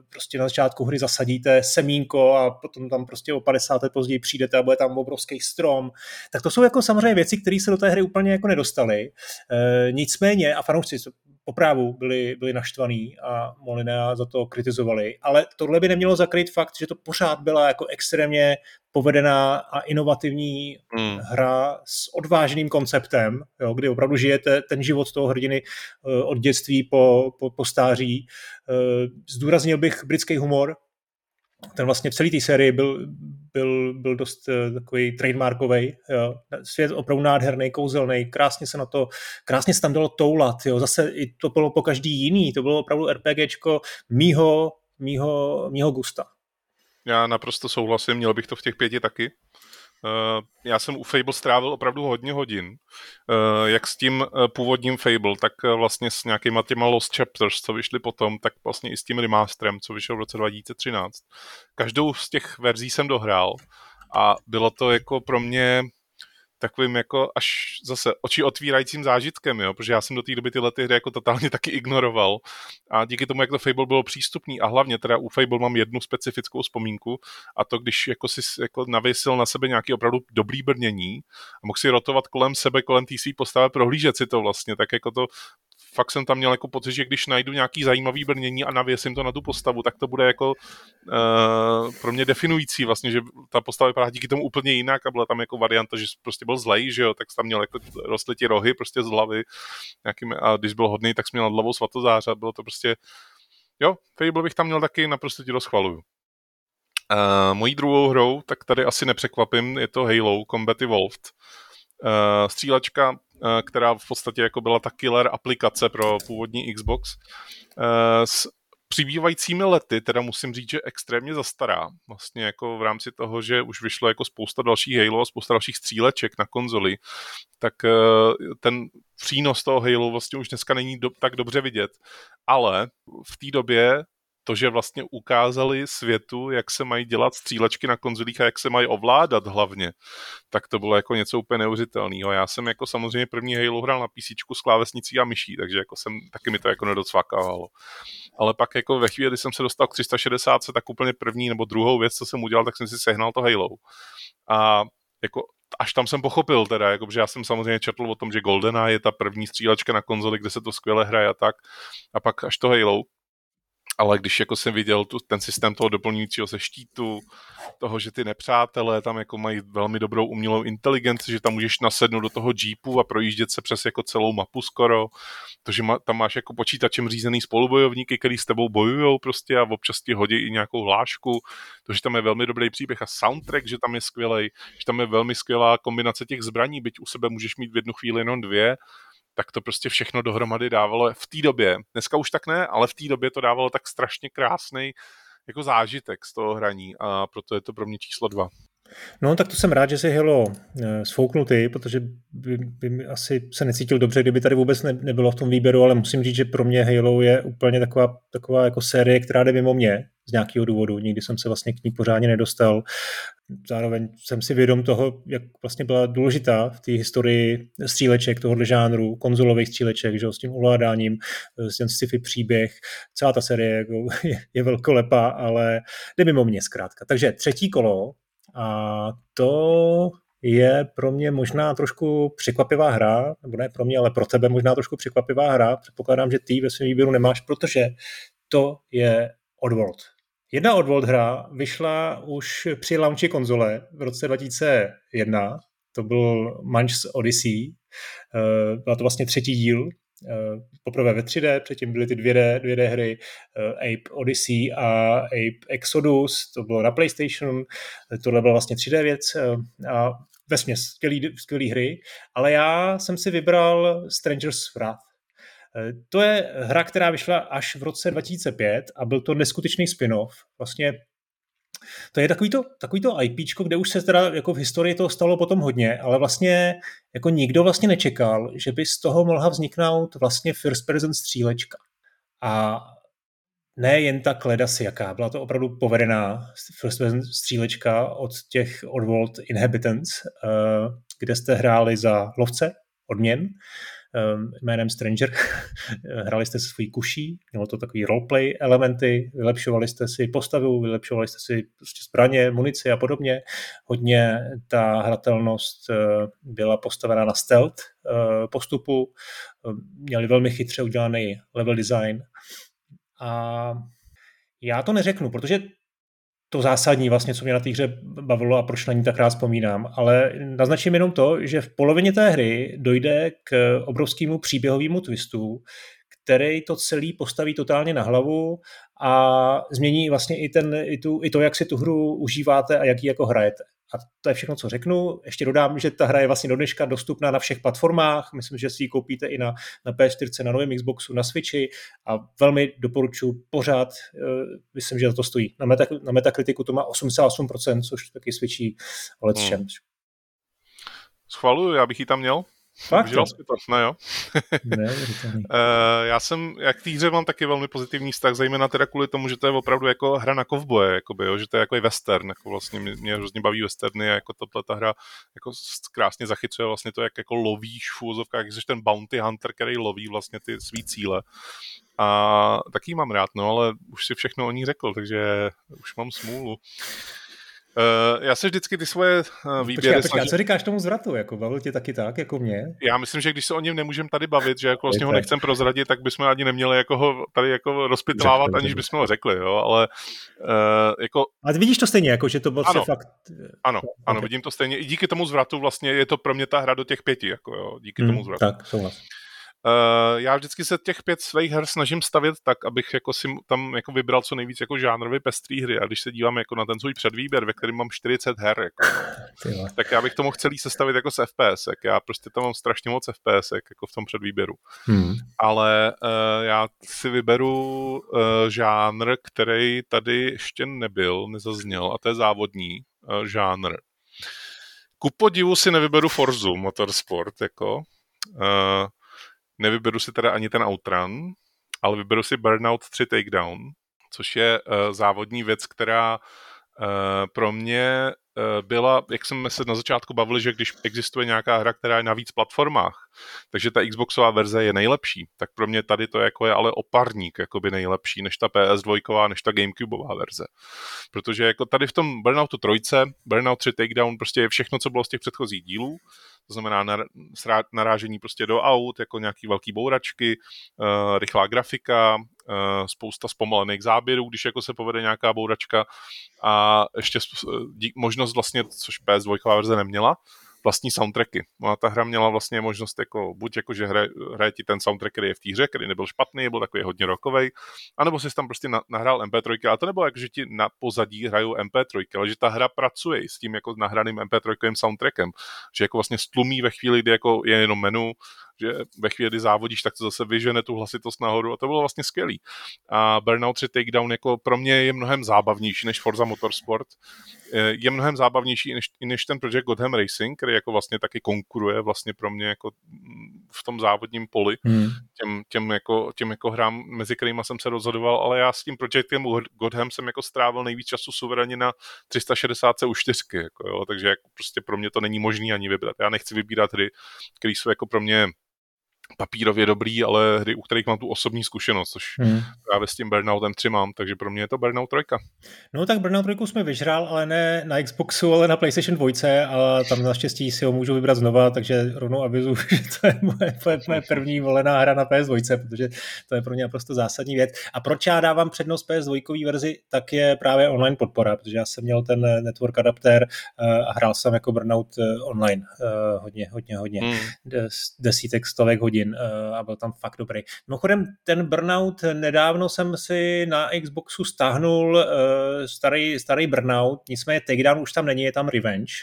prostě na začátku hry zasadíte semínko a potom tam prostě o 50 let později přijdete a bude tam obrovský strom. Tak to jsou jako samozřejmě věci, které se do té hry úplně jako nedostaly. E, nicméně, a fanoušci poprávu byli, byli naštvaný a Molina za to kritizovali, ale tohle by nemělo zakryt fakt, že to pořád byla jako extrémně povedená a inovativní hmm. hra s odvážným konceptem, jo, kdy opravdu žijete ten život toho hrdiny uh, od dětství po, po, po stáří. Uh, zdůraznil bych britský humor, ten vlastně v celé té sérii byl, byl, byl dost uh, takový trademarkový. Svět opravdu nádherný, kouzelný, krásně se na to, krásně se tam dalo toulat. Jo. Zase i to bylo po každý jiný, to bylo opravdu RPGčko mýho, mýho, mýho gusta. Já naprosto souhlasím, měl bych to v těch pěti taky. Uh, já jsem u Fable strávil opravdu hodně hodin. Uh, jak s tím uh, původním Fable, tak vlastně s nějakýma těma Lost Chapters, co vyšly potom, tak vlastně i s tím remasterem, co vyšel v roce 2013. Každou z těch verzí jsem dohrál a bylo to jako pro mě takovým jako až zase oči otvírajícím zážitkem, jo, protože já jsem do té doby tyhle ty hry jako totálně taky ignoroval. A díky tomu, jak to Fable bylo přístupný a hlavně teda u Fable mám jednu specifickou vzpomínku a to, když jako si jako navěsil na sebe nějaký opravdu dobrý brnění a mohl si rotovat kolem sebe, kolem té své postavy, prohlížet si to vlastně, tak jako to fakt jsem tam měl jako pocit, že když najdu nějaký zajímavý brnění a navěsím to na tu postavu, tak to bude jako uh, pro mě definující vlastně, že ta postava vypadá díky tomu úplně jinak a byla tam jako varianta, že prostě byl zlej, že jo, tak tam měl jako rostly ti rohy prostě z hlavy nějakým, a když byl hodný, tak jsi měl hlavou svatozáře a bylo to prostě jo, Fable bych tam měl taky, naprosto ti rozchvaluju. Uh, mojí druhou hrou, tak tady asi nepřekvapím, je to Halo Combat Evolved. Uh, střílečka, uh, která v podstatě jako byla ta killer aplikace pro původní Xbox. Uh, s přibývajícími lety, teda musím říct, že extrémně zastará. Vlastně jako v rámci toho, že už vyšlo jako spousta dalších Halo a spousta dalších stříleček na konzoli, tak ten přínos toho Halo vlastně už dneska není do, tak dobře vidět. Ale v té době to, že vlastně ukázali světu, jak se mají dělat střílečky na konzolích a jak se mají ovládat hlavně, tak to bylo jako něco úplně neuvěřitelného. Já jsem jako samozřejmě první Halo hrál na PC s klávesnicí a myší, takže jako jsem, taky mi to jako nedocvakávalo. Ale pak jako ve chvíli, kdy jsem se dostal k 360, tak úplně první nebo druhou věc, co jsem udělal, tak jsem si sehnal to Halo. A jako až tam jsem pochopil teda, jako, že já jsem samozřejmě četl o tom, že GoldenEye je ta první střílečka na konzoli, kde se to skvěle hraje a tak. A pak až to Halo ale když jako jsem viděl tu, ten systém toho doplňujícího se štítu, toho, že ty nepřátelé tam jako mají velmi dobrou umělou inteligenci, že tam můžeš nasednout do toho jeepu a projíždět se přes jako celou mapu skoro, to, že ma, tam máš jako počítačem řízený spolubojovníky, který s tebou bojují prostě a občas ti hodí i nějakou hlášku, to, že tam je velmi dobrý příběh a soundtrack, že tam je skvělý, že tam je velmi skvělá kombinace těch zbraní, byť u sebe můžeš mít v jednu chvíli jenom dvě, tak to prostě všechno dohromady dávalo v té době. Dneska už tak ne, ale v té době to dávalo tak strašně krásný jako zážitek z toho hraní a proto je to pro mě číslo dva. No, tak to jsem rád, že si Halo eh, sfouknul ty, protože by, by asi se necítil dobře, kdyby tady vůbec ne, nebylo v tom výběru, ale musím říct, že pro mě Halo je úplně taková, taková jako série, která jde mimo mě z nějakého důvodu. Nikdy jsem se vlastně k ní pořádně nedostal. Zároveň jsem si vědom toho, jak vlastně byla důležitá v té historii stříleček tohohle žánru, konzolových stříleček, že, s tím ovládáním, s tím sci-fi příběh. Celá ta série jako, je, je velkolepá, ale jde mimo mě zkrátka. Takže třetí kolo, a to je pro mě možná trošku překvapivá hra, nebo ne pro mě, ale pro tebe možná trošku překvapivá hra. Předpokládám, že ty ve svém výběru nemáš, protože to je Oddworld. Jedna Oddworld hra vyšla už při launchi konzole v roce 2001. To byl Munch's Odyssey. Eh, byla to vlastně třetí díl poprvé ve 3D, předtím byly ty 2D, 2D hry eh, Ape Odyssey a Ape Exodus, to bylo na PlayStation, eh, tohle byla vlastně 3D věc a ve směs skvělý, skvělý hry, ale já jsem si vybral Stranger's Wrath. To je hra, která vyšla až v roce 2005 a byl to neskutečný spin-off. Vlastně to je takový to, takový to IP, kde už se teda jako v historii to stalo potom hodně, ale vlastně jako nikdo vlastně nečekal, že by z toho mohla vzniknout vlastně first person střílečka. A ne jen ta si jaká, byla to opravdu povedená first person střílečka od těch Oddworld Inhabitants, eh, kde jste hráli za lovce odměn jménem Stranger. Hrali jste se svojí kuší, mělo to takový roleplay elementy, vylepšovali jste si postavu, vylepšovali jste si prostě zbraně, munici a podobně. Hodně ta hratelnost eh, byla postavená na stealth eh, postupu, ehm, měli velmi chytře udělaný level design. A já to neřeknu, protože to zásadní vlastně, co mě na té hře bavilo a proč na ní tak rád vzpomínám, ale naznačím jenom to, že v polovině té hry dojde k obrovskému příběhovému twistu, který to celý postaví totálně na hlavu a změní vlastně i, ten, i, tu, i to, jak si tu hru užíváte a jak ji jako hrajete. A to je všechno, co řeknu. Ještě dodám, že ta hra je vlastně do dneška dostupná na všech platformách. Myslím, že si ji koupíte i na, na PS4, na novém Xboxu, na Switchi a velmi doporučuji pořád. Uh, myslím, že to stojí. Na, meta, na Metakritiku to má 88%, což taky svědčí o let hmm. Schvaluju, já bych ji tam měl. Fakt? Jsi to? No jo. ne, uh, já jsem, jak týře mám taky velmi pozitivní vztah, zejména teda kvůli tomu, že to je opravdu jako hra na kovboje, jakoby, jo, že to je jako western, jako vlastně mě, mě hrozně baví westerny a jako tato ta hra jako krásně zachycuje vlastně to, jak jako lovíš v úvozovkách, jak jsi ten bounty hunter, který loví vlastně ty svý cíle. A taky mám rád, no, ale už si všechno o ní řekl, takže už mám smůlu. Uh, já se vždycky ty svoje uh, výběry... Počkej, počkej, a co říkáš tomu zvratu? Jako, bavil tě taky tak, jako mě? Já myslím, že když se o něm nemůžeme tady bavit, že jako vlastně ho nechcem prozradit, tak bychom ani neměli jako ho tady jako rozpitlávat, aniž bychom ho řekli, jo, ale uh, jako... A vidíš to stejně, jako, že to bylo ano, fakt... Ano, okay. ano, vidím to stejně. I díky tomu zvratu vlastně je to pro mě ta hra do těch pěti, jako jo, díky hmm, tomu zvratu. Tak, souhlas. Uh, já vždycky se těch pět svých her snažím stavět tak, abych jako si tam jako vybral co nejvíc jako žánrově pestrý hry. A když se dívám jako na ten svůj předvýběr, ve kterém mám 40 her, jako, tak já bych to mohl celý sestavit jako z FPS. Já prostě tam mám strašně moc FPS jako v tom předvýběru. Hmm. Ale uh, já si vyberu uh, žánr, který tady ještě nebyl, nezazněl, a to je závodní uh, žánr. Ku podivu si nevyberu Forzu Motorsport, jako. Uh, Nevyberu si teda ani ten Outrun, ale vyberu si Burnout 3 Takedown, což je uh, závodní věc, která uh, pro mě uh, byla, jak jsme se na začátku bavili, že když existuje nějaká hra, která je na víc platformách, takže ta Xboxová verze je nejlepší, tak pro mě tady to jako je ale oparník jakoby nejlepší než ta PS2, než ta Gamecubeová verze. Protože jako tady v tom Burnoutu 3, Burnout 3 Takedown prostě je všechno, co bylo z těch předchozích dílů, to znamená narážení prostě do aut, jako nějaký velký bouračky, uh, rychlá grafika, uh, spousta zpomalených záběrů, když jako se povede nějaká bouračka. A ještě dík, možnost vlastně, což PS2 verze neměla, vlastní soundtracky. No a ta hra měla vlastně možnost jako, buď jako, že hraje, hraje ti ten soundtrack, který je v té hře, který nebyl špatný, byl takový hodně rokový, anebo si tam prostě na, nahrál MP3, ale to nebylo jako, že ti na pozadí hrajou MP3, ale že ta hra pracuje s tím jako nahraným MP3 soundtrackem, že jako vlastně stlumí ve chvíli, kdy jako je jenom menu, že ve chvíli, kdy závodíš, tak to zase vyžene tu hlasitost nahoru a to bylo vlastně skvělý. A Burnout 3 Takedown jako pro mě je mnohem zábavnější než Forza Motorsport. Je mnohem zábavnější než, než ten Project Godham Racing, který jako vlastně taky konkuruje vlastně pro mě jako v tom závodním poli hmm. těm, těm, jako, těm jako hrám, mezi kterými jsem se rozhodoval, ale já s tím Projectem Godham jsem jako strávil nejvíc času suverénně na 360 u 4, jako jo, takže jako prostě pro mě to není možný ani vybrat. Já nechci vybírat hry, které jsou jako pro mě papírově dobrý, ale hry, u kterých mám tu osobní zkušenost, což hmm. právě s tím Burnoutem 3 mám, takže pro mě je to Burnout 3. No tak Burnout 3 jsme vyžrál, ale ne na Xboxu, ale na PlayStation 2 a tam naštěstí si ho můžu vybrat znova, takže rovnou avizu, že to je moje, moje, moje první volená hra na PS2, protože to je pro mě naprosto zásadní věc. A proč já dávám přednost PS2 verzi, tak je právě online podpora, protože já jsem měl ten network adapter eh, a hrál jsem jako Burnout eh, online eh, hodně, hodně, hodně. Hmm. Desítek, stovek hodin hodin uh, a byl tam fakt dobrý. Mimochodem, ten Burnout, nedávno jsem si na Xboxu stáhnul uh, starý, starý Burnout, nicméně Takedown už tam není, je tam Revenge,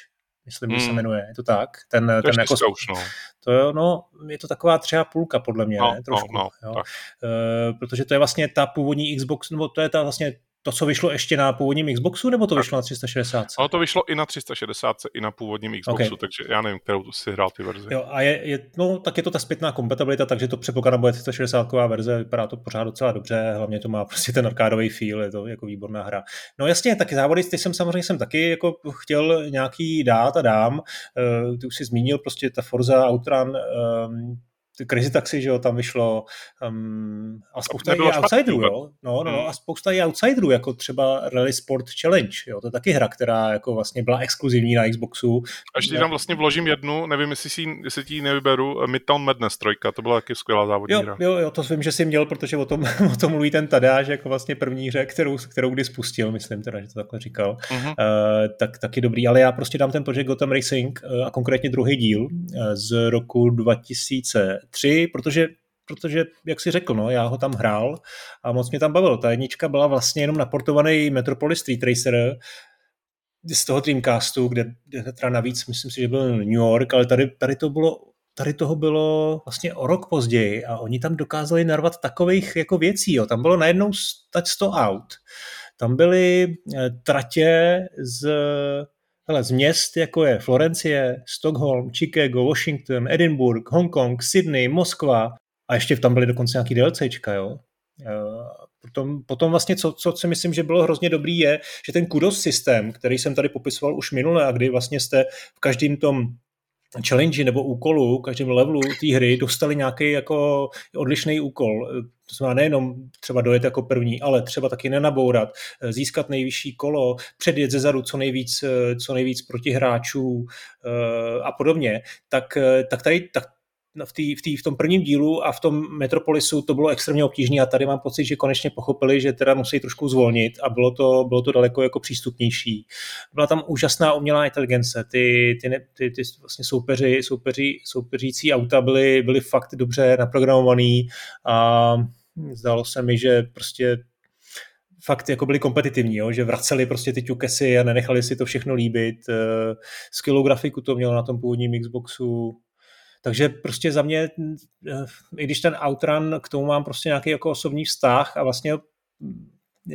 myslím, hmm. že se hmm. jmenuje, je to tak? Ten, to ten jako, zkouš, no. To je, no, je to taková třeba půlka, podle mě, no, ne? Trošku, no, no, jo? Uh, protože to je vlastně ta původní Xbox, nebo to je ta vlastně to, co vyšlo ještě na původním Xboxu, nebo to vyšlo na 360? Ale to vyšlo i na 360, i na původním Xboxu, okay. takže já nevím, kterou si hrál ty verzi. Jo, a je, je, no, tak je to ta zpětná kompatibilita, takže to předpokládám bude 360 verze, vypadá to pořád docela dobře, hlavně to má prostě ten arkádový feel, je to jako výborná hra. No jasně, taky závody, ty jsem samozřejmě jsem taky jako chtěl nějaký dát a dám, uh, ty už jsi zmínil prostě ta Forza Outrun, um, Crazy Taxi, že jo, tam vyšlo um, a spousta i outsiderů, jo. No, no, hmm. a spousta i outsiderů, jako třeba Rally Sport Challenge, jo, to je taky hra, která jako vlastně byla exkluzivní na Xboxu. A ještě tam vlastně vložím jednu, nevím, jestli si, jestli ti ji nevyberu, Midtown Madness 3, to byla taky skvělá závodní jo, hra. Jo, jo, to vím, že jsi měl, protože o tom, o tom mluví ten Tadáš, jako vlastně první hře, kterou, kterou kdy spustil, myslím teda, že to takhle říkal, uh-huh. uh, tak taky dobrý, ale já prostě dám ten projekt Gotham Racing uh, a konkrétně druhý díl uh, z roku 2000 tři, protože protože, jak si řekl, no, já ho tam hrál a moc mě tam bavil. Ta jednička byla vlastně jenom naportovaný Metropolis Street Racer z toho Dreamcastu, kde, kde teda navíc, myslím si, že byl New York, ale tady, tady to bylo tady toho bylo vlastně o rok později a oni tam dokázali narvat takových jako věcí. Jo. Tam bylo najednou stať 100 aut. Tam byly eh, tratě z hele, z měst, jako je Florencie, Stockholm, Chicago, Washington, Edinburgh, Hongkong, Sydney, Moskva a ještě tam byly dokonce nějaký DLCčka, jo. Potom, potom vlastně, co, co si myslím, že bylo hrozně dobrý, je, že ten kudos systém, který jsem tady popisoval už minule a kdy vlastně jste v každém tom challenge nebo úkolu, každém levelu té hry dostali nějaký jako odlišný úkol. To znamená nejenom třeba dojet jako první, ale třeba taky nenabourat, získat nejvyšší kolo, předjet ze zadu co nejvíc, co nejvíc protihráčů eh, a podobně. Tak, eh, tak tady tak v, tý, v, tý, v tom prvním dílu a v tom Metropolisu to bylo extrémně obtížné a tady mám pocit, že konečně pochopili, že teda musí trošku zvolnit a bylo to, bylo to daleko jako přístupnější. Byla tam úžasná umělá inteligence, ty, ty, ty, ty vlastně soupeři, soupeři, soupeřící auta byly, byly fakt dobře naprogramovaný a zdálo se mi, že prostě fakt jako byli kompetitivní, jo? že vraceli prostě ty ťukesy a nenechali si to všechno líbit. Eh, skvělou grafiku to mělo na tom původním Xboxu, takže prostě za mě, eh, i když ten Outrun, k tomu mám prostě nějaký jako osobní vztah a vlastně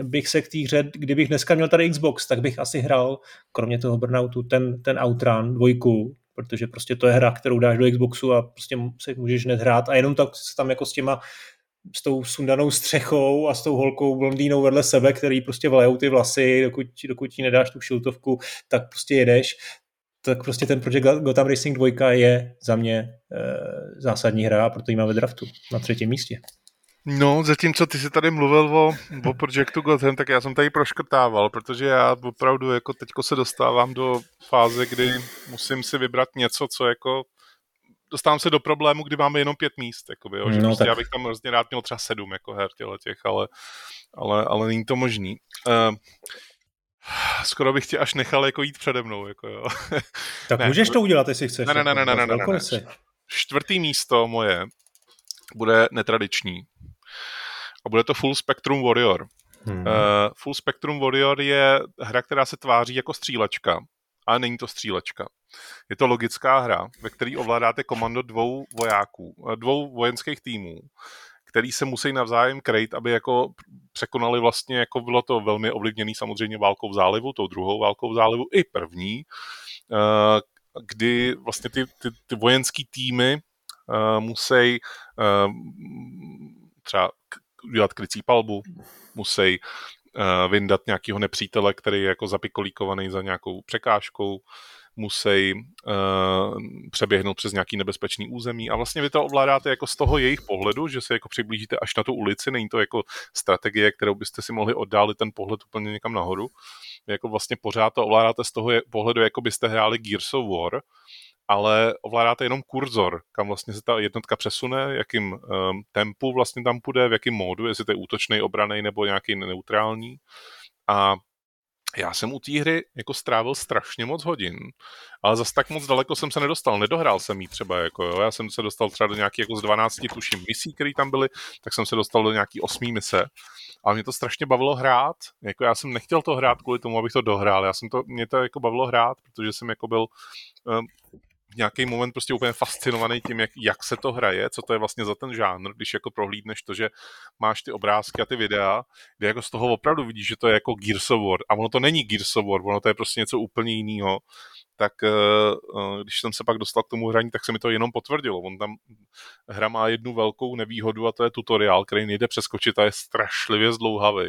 bych se k té hře, kdybych dneska měl tady Xbox, tak bych asi hrál, kromě toho Burnoutu, ten, ten Outrun dvojku, protože prostě to je hra, kterou dáš do Xboxu a prostě se můžeš hned hrát a jenom tak se tam jako s těma s tou sundanou střechou a s tou holkou blondýnou vedle sebe, který prostě vlejou ty vlasy, dokud, dokud ti nedáš tu šiltovku, tak prostě jedeš tak prostě ten Project Gotham Racing 2 je za mě e, zásadní hra a proto ji mám ve draftu na třetím místě. No, zatímco ty jsi tady mluvil o, o Projectu Gotham, tak já jsem tady proškrtával, protože já opravdu jako teďko se dostávám do fáze, kdy musím si vybrat něco, co jako dostávám se do problému, kdy máme jenom pět míst, jakoby, jo, že no, prostě tak. já bych tam hrozně rád měl třeba sedm jako her těch, ale, ale, ale není to možný. Uh, Skoro bych tě až nechal jako jít přede mnou. Jako jo. Tak ne, můžeš to udělat, jestli chceš. Ne, ne, ne, ne, ne, ne, ne, ne. Čtvrtý místo moje bude netradiční. A bude to Full Spectrum Warrior. Hmm. Uh, Full Spectrum Warrior je hra, která se tváří jako střílečka, ale není to střílečka. Je to logická hra, ve které ovládáte komando dvou vojáků, eh, dvou vojenských týmů, který se musí navzájem krejt, aby jako překonali vlastně, jako bylo to velmi ovlivněný samozřejmě válkou v zálivu, tou druhou válkou v zálivu i první, eh, kdy vlastně ty, ty, ty vojenský týmy eh, musí eh, třeba udělat krycí palbu, musí vyndat nějakého nepřítele, který je jako zapikolíkovaný za nějakou překážkou, musí uh, přeběhnout přes nějaký nebezpečný území a vlastně vy to ovládáte jako z toho jejich pohledu, že se jako přiblížíte až na tu ulici, není to jako strategie, kterou byste si mohli oddálit ten pohled úplně někam nahoru. Vy jako vlastně pořád to ovládáte z toho pohledu, jako byste hráli Gears of War, ale ovládáte jenom kurzor, kam vlastně se ta jednotka přesune, jakým um, tempu vlastně tam půjde, v jakém módu, jestli to je útočný, obraný nebo nějaký neutrální. A já jsem u té hry jako strávil strašně moc hodin, ale zase tak moc daleko jsem se nedostal. Nedohrál jsem jí třeba, jako jo. Já jsem se dostal třeba do nějakých jako z 12 tuším misí, které tam byly, tak jsem se dostal do nějaký osmý mise. A mě to strašně bavilo hrát. Jako já jsem nechtěl to hrát kvůli tomu, abych to dohrál. Já jsem to, mě to jako bavilo hrát, protože jsem jako byl um, nějaký moment prostě úplně fascinovaný tím, jak, jak se to hraje, co to je vlastně za ten žánr, když jako prohlídneš to, že máš ty obrázky a ty videa, kde jako z toho opravdu vidíš, že to je jako Gears of War. A ono to není Gears of War, ono to je prostě něco úplně jiného tak eh, eh, když jsem se pak dostal k tomu hraní, tak se mi to jenom potvrdilo. On tam hra má jednu velkou nevýhodu a to je tutoriál, který nejde přeskočit a je strašlivě zdlouhavý.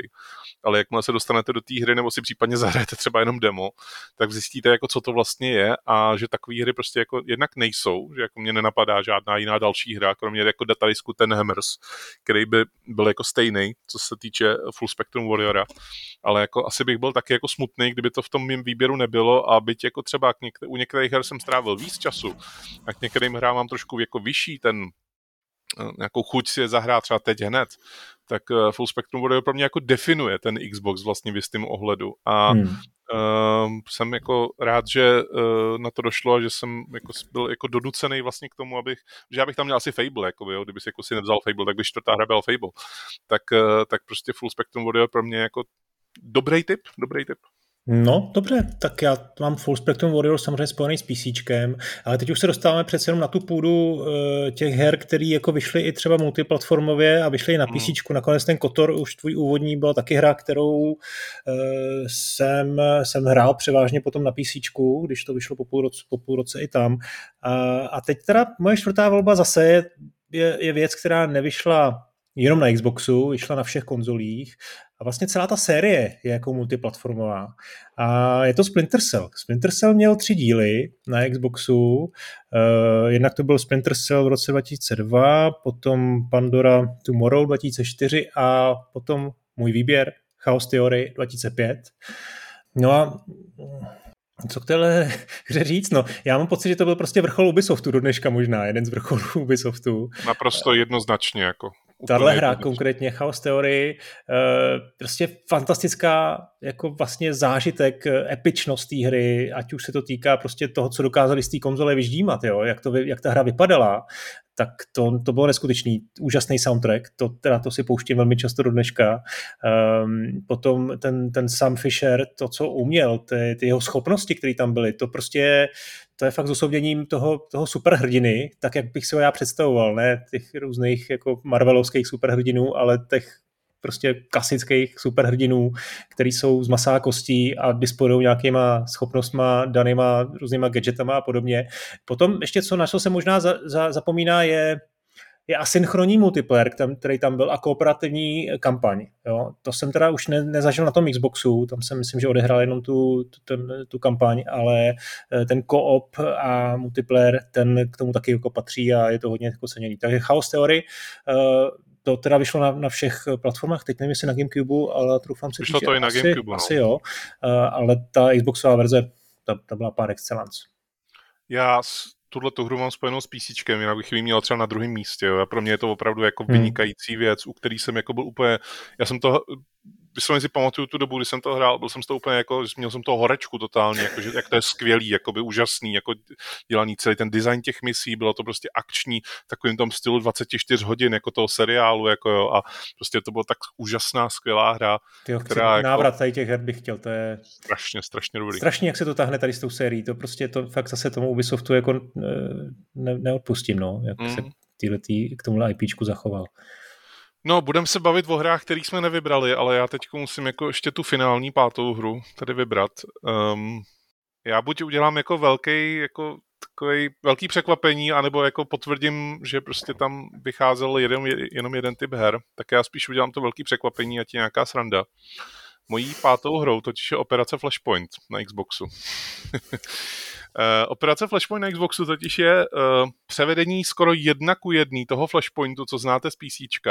Ale jakmile se dostanete do té hry nebo si případně zahrajete třeba jenom demo, tak zjistíte, jako co to vlastně je a že takové hry prostě jako jednak nejsou, že jako mě nenapadá žádná jiná další hra, kromě jako datadisku ten Hammers, který by byl jako stejný, co se týče Full Spectrum Warriora. Ale jako asi bych byl taky jako smutný, kdyby to v tom mém výběru nebylo a byť jako třeba k některé, u některých her jsem strávil víc času a k některým hrám mám trošku jako vyšší ten eh, nějakou chuť si je zahrát třeba teď hned, tak eh, Full Spectrum Warrior pro mě jako definuje ten Xbox vlastně v jistém ohledu a hmm. uh, jsem jako rád, že uh, na to došlo a že jsem jako byl jako donucený vlastně k tomu, abych, že já bych tam měl asi Fable, jako jo, kdyby si jako si nevzal Fable, tak by čtvrtá hra byl Fable, tak, uh, tak prostě Full Spectrum Warrior pro mě jako dobrý tip, dobrý tip. No, dobře, tak já mám Full Spectrum Warrior samozřejmě spojený s PC, ale teď už se dostáváme přece jenom na tu půdu uh, těch her, které jako vyšly i třeba multiplatformově a vyšly i na PC. Mm. Nakonec ten Kotor, už tvůj úvodní, byla taky hra, kterou uh, jsem, jsem hrál převážně potom na PC, když to vyšlo po půl roce, po půl roce i tam. Uh, a teď teda moje čtvrtá volba zase je, je, je věc, která nevyšla jenom na Xboxu, vyšla na všech konzolích a vlastně celá ta série je jako multiplatformová. A je to Splinter Cell. Splinter Cell měl tři díly na Xboxu. Uh, jednak to byl Splinter Cell v roce 2002, potom Pandora Tomorrow 2004 a potom můj výběr Chaos Theory 2005. No a co k téhle hře říct? No, já mám pocit, že to byl prostě vrchol Ubisoftu do dneška možná, jeden z vrcholů Ubisoftu. Naprosto jednoznačně, jako. Tahle hra konkrétně, Chaos Theory, eh, prostě fantastická jako vlastně zážitek, eh, epičnost té hry, ať už se to týká prostě toho, co dokázali z té konzole vyždímat, jo, jak, to, jak ta hra vypadala, tak to, to bylo neskutečný, úžasný soundtrack, to, teda to si pouštím velmi často do dneška. Um, potom ten, ten Sam Fisher, to, co uměl, ty, ty jeho schopnosti, které tam byly, to prostě to je fakt zosobněním toho, toho superhrdiny, tak jak bych si ho já představoval, ne těch různých jako marvelovských superhrdinů, ale těch prostě klasických superhrdinů, který jsou z masá kostí a disponují nějakýma schopnostma, danýma různýma gadgetama a podobně. Potom ještě co, na co se možná za, za, zapomíná, je je asynchronní multiplayer, který tam byl, a kooperativní kampaň. Jo. To jsem teda už ne, nezažil na tom Xboxu, tam jsem myslím, že odehrál jenom tu, tu, ten, tu kampaň, ale eh, ten co-op a multiplayer, ten k tomu taky jako patří a je to hodně jako ceněný. Takže Chaos Theory, eh, to teda vyšlo na, na všech platformách, teď nevím, jestli na Gamecube, ale troufám si Vyšlo říct, to i na asi, Gamecube, no. asi jo, eh, ale ta Xboxová verze, ta, ta byla pár excellence. Já tuhle tu hru mám spojenou s PC, jinak bych ji měl třeba na druhém místě. Jo. A pro mě je to opravdu jako hmm. vynikající věc, u který jsem jako byl úplně, já jsem to vysloveně si pamatuju tu dobu, kdy jsem to hrál, byl jsem toho úplně jako, měl jsem toho horečku totálně, jako, že, jak to je skvělý, jakoby úžasný, jako dělaný celý ten design těch misí, bylo to prostě akční, takovým tom stylu 24 hodin, jako toho seriálu, jako jo, a prostě to byla tak úžasná, skvělá hra, Tyjo, která jako, návrat tady těch her bych chtěl, to je strašně, strašně dobrý. Strašně, jak se to tahne tady s tou sérií, to prostě to fakt zase tomu Ubisoftu jako ne, neodpustím, no, jak mm. se týhle tý, k tomu IPčku zachoval. No, budeme se bavit o hrách, které jsme nevybrali, ale já teď musím jako ještě tu finální pátou hru tady vybrat. Um, já buď udělám jako velký, jako takový velký překvapení, anebo jako potvrdím, že prostě tam vycházel jeden, jenom jeden typ her, tak já spíš udělám to velký překvapení a ti nějaká sranda. Mojí pátou hrou totiž je Operace Flashpoint na Xboxu. Uh, operace Flashpoint na Xboxu totiž je uh, převedení skoro jedna ku jedný toho Flashpointu, co znáte z PC.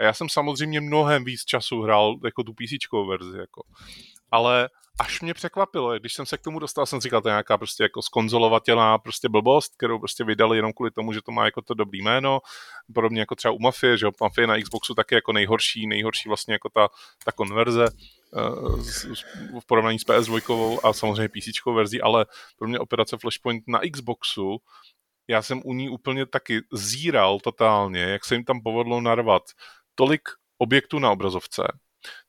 A já jsem samozřejmě mnohem víc času hrál jako tu PC verzi. Jako. Ale až mě překvapilo, když jsem se k tomu dostal, jsem říkal, to je nějaká prostě jako skonzolovatelná prostě blbost, kterou prostě vydali jenom kvůli tomu, že to má jako to dobrý jméno, podobně jako třeba u Mafie, že Mafie na Xboxu taky jako nejhorší, nejhorší vlastně jako ta, ta konverze v porovnání s PS2 a samozřejmě PC verzí, ale pro mě operace Flashpoint na Xboxu, já jsem u ní úplně taky zíral totálně, jak se jim tam povedlo narvat tolik objektů na obrazovce,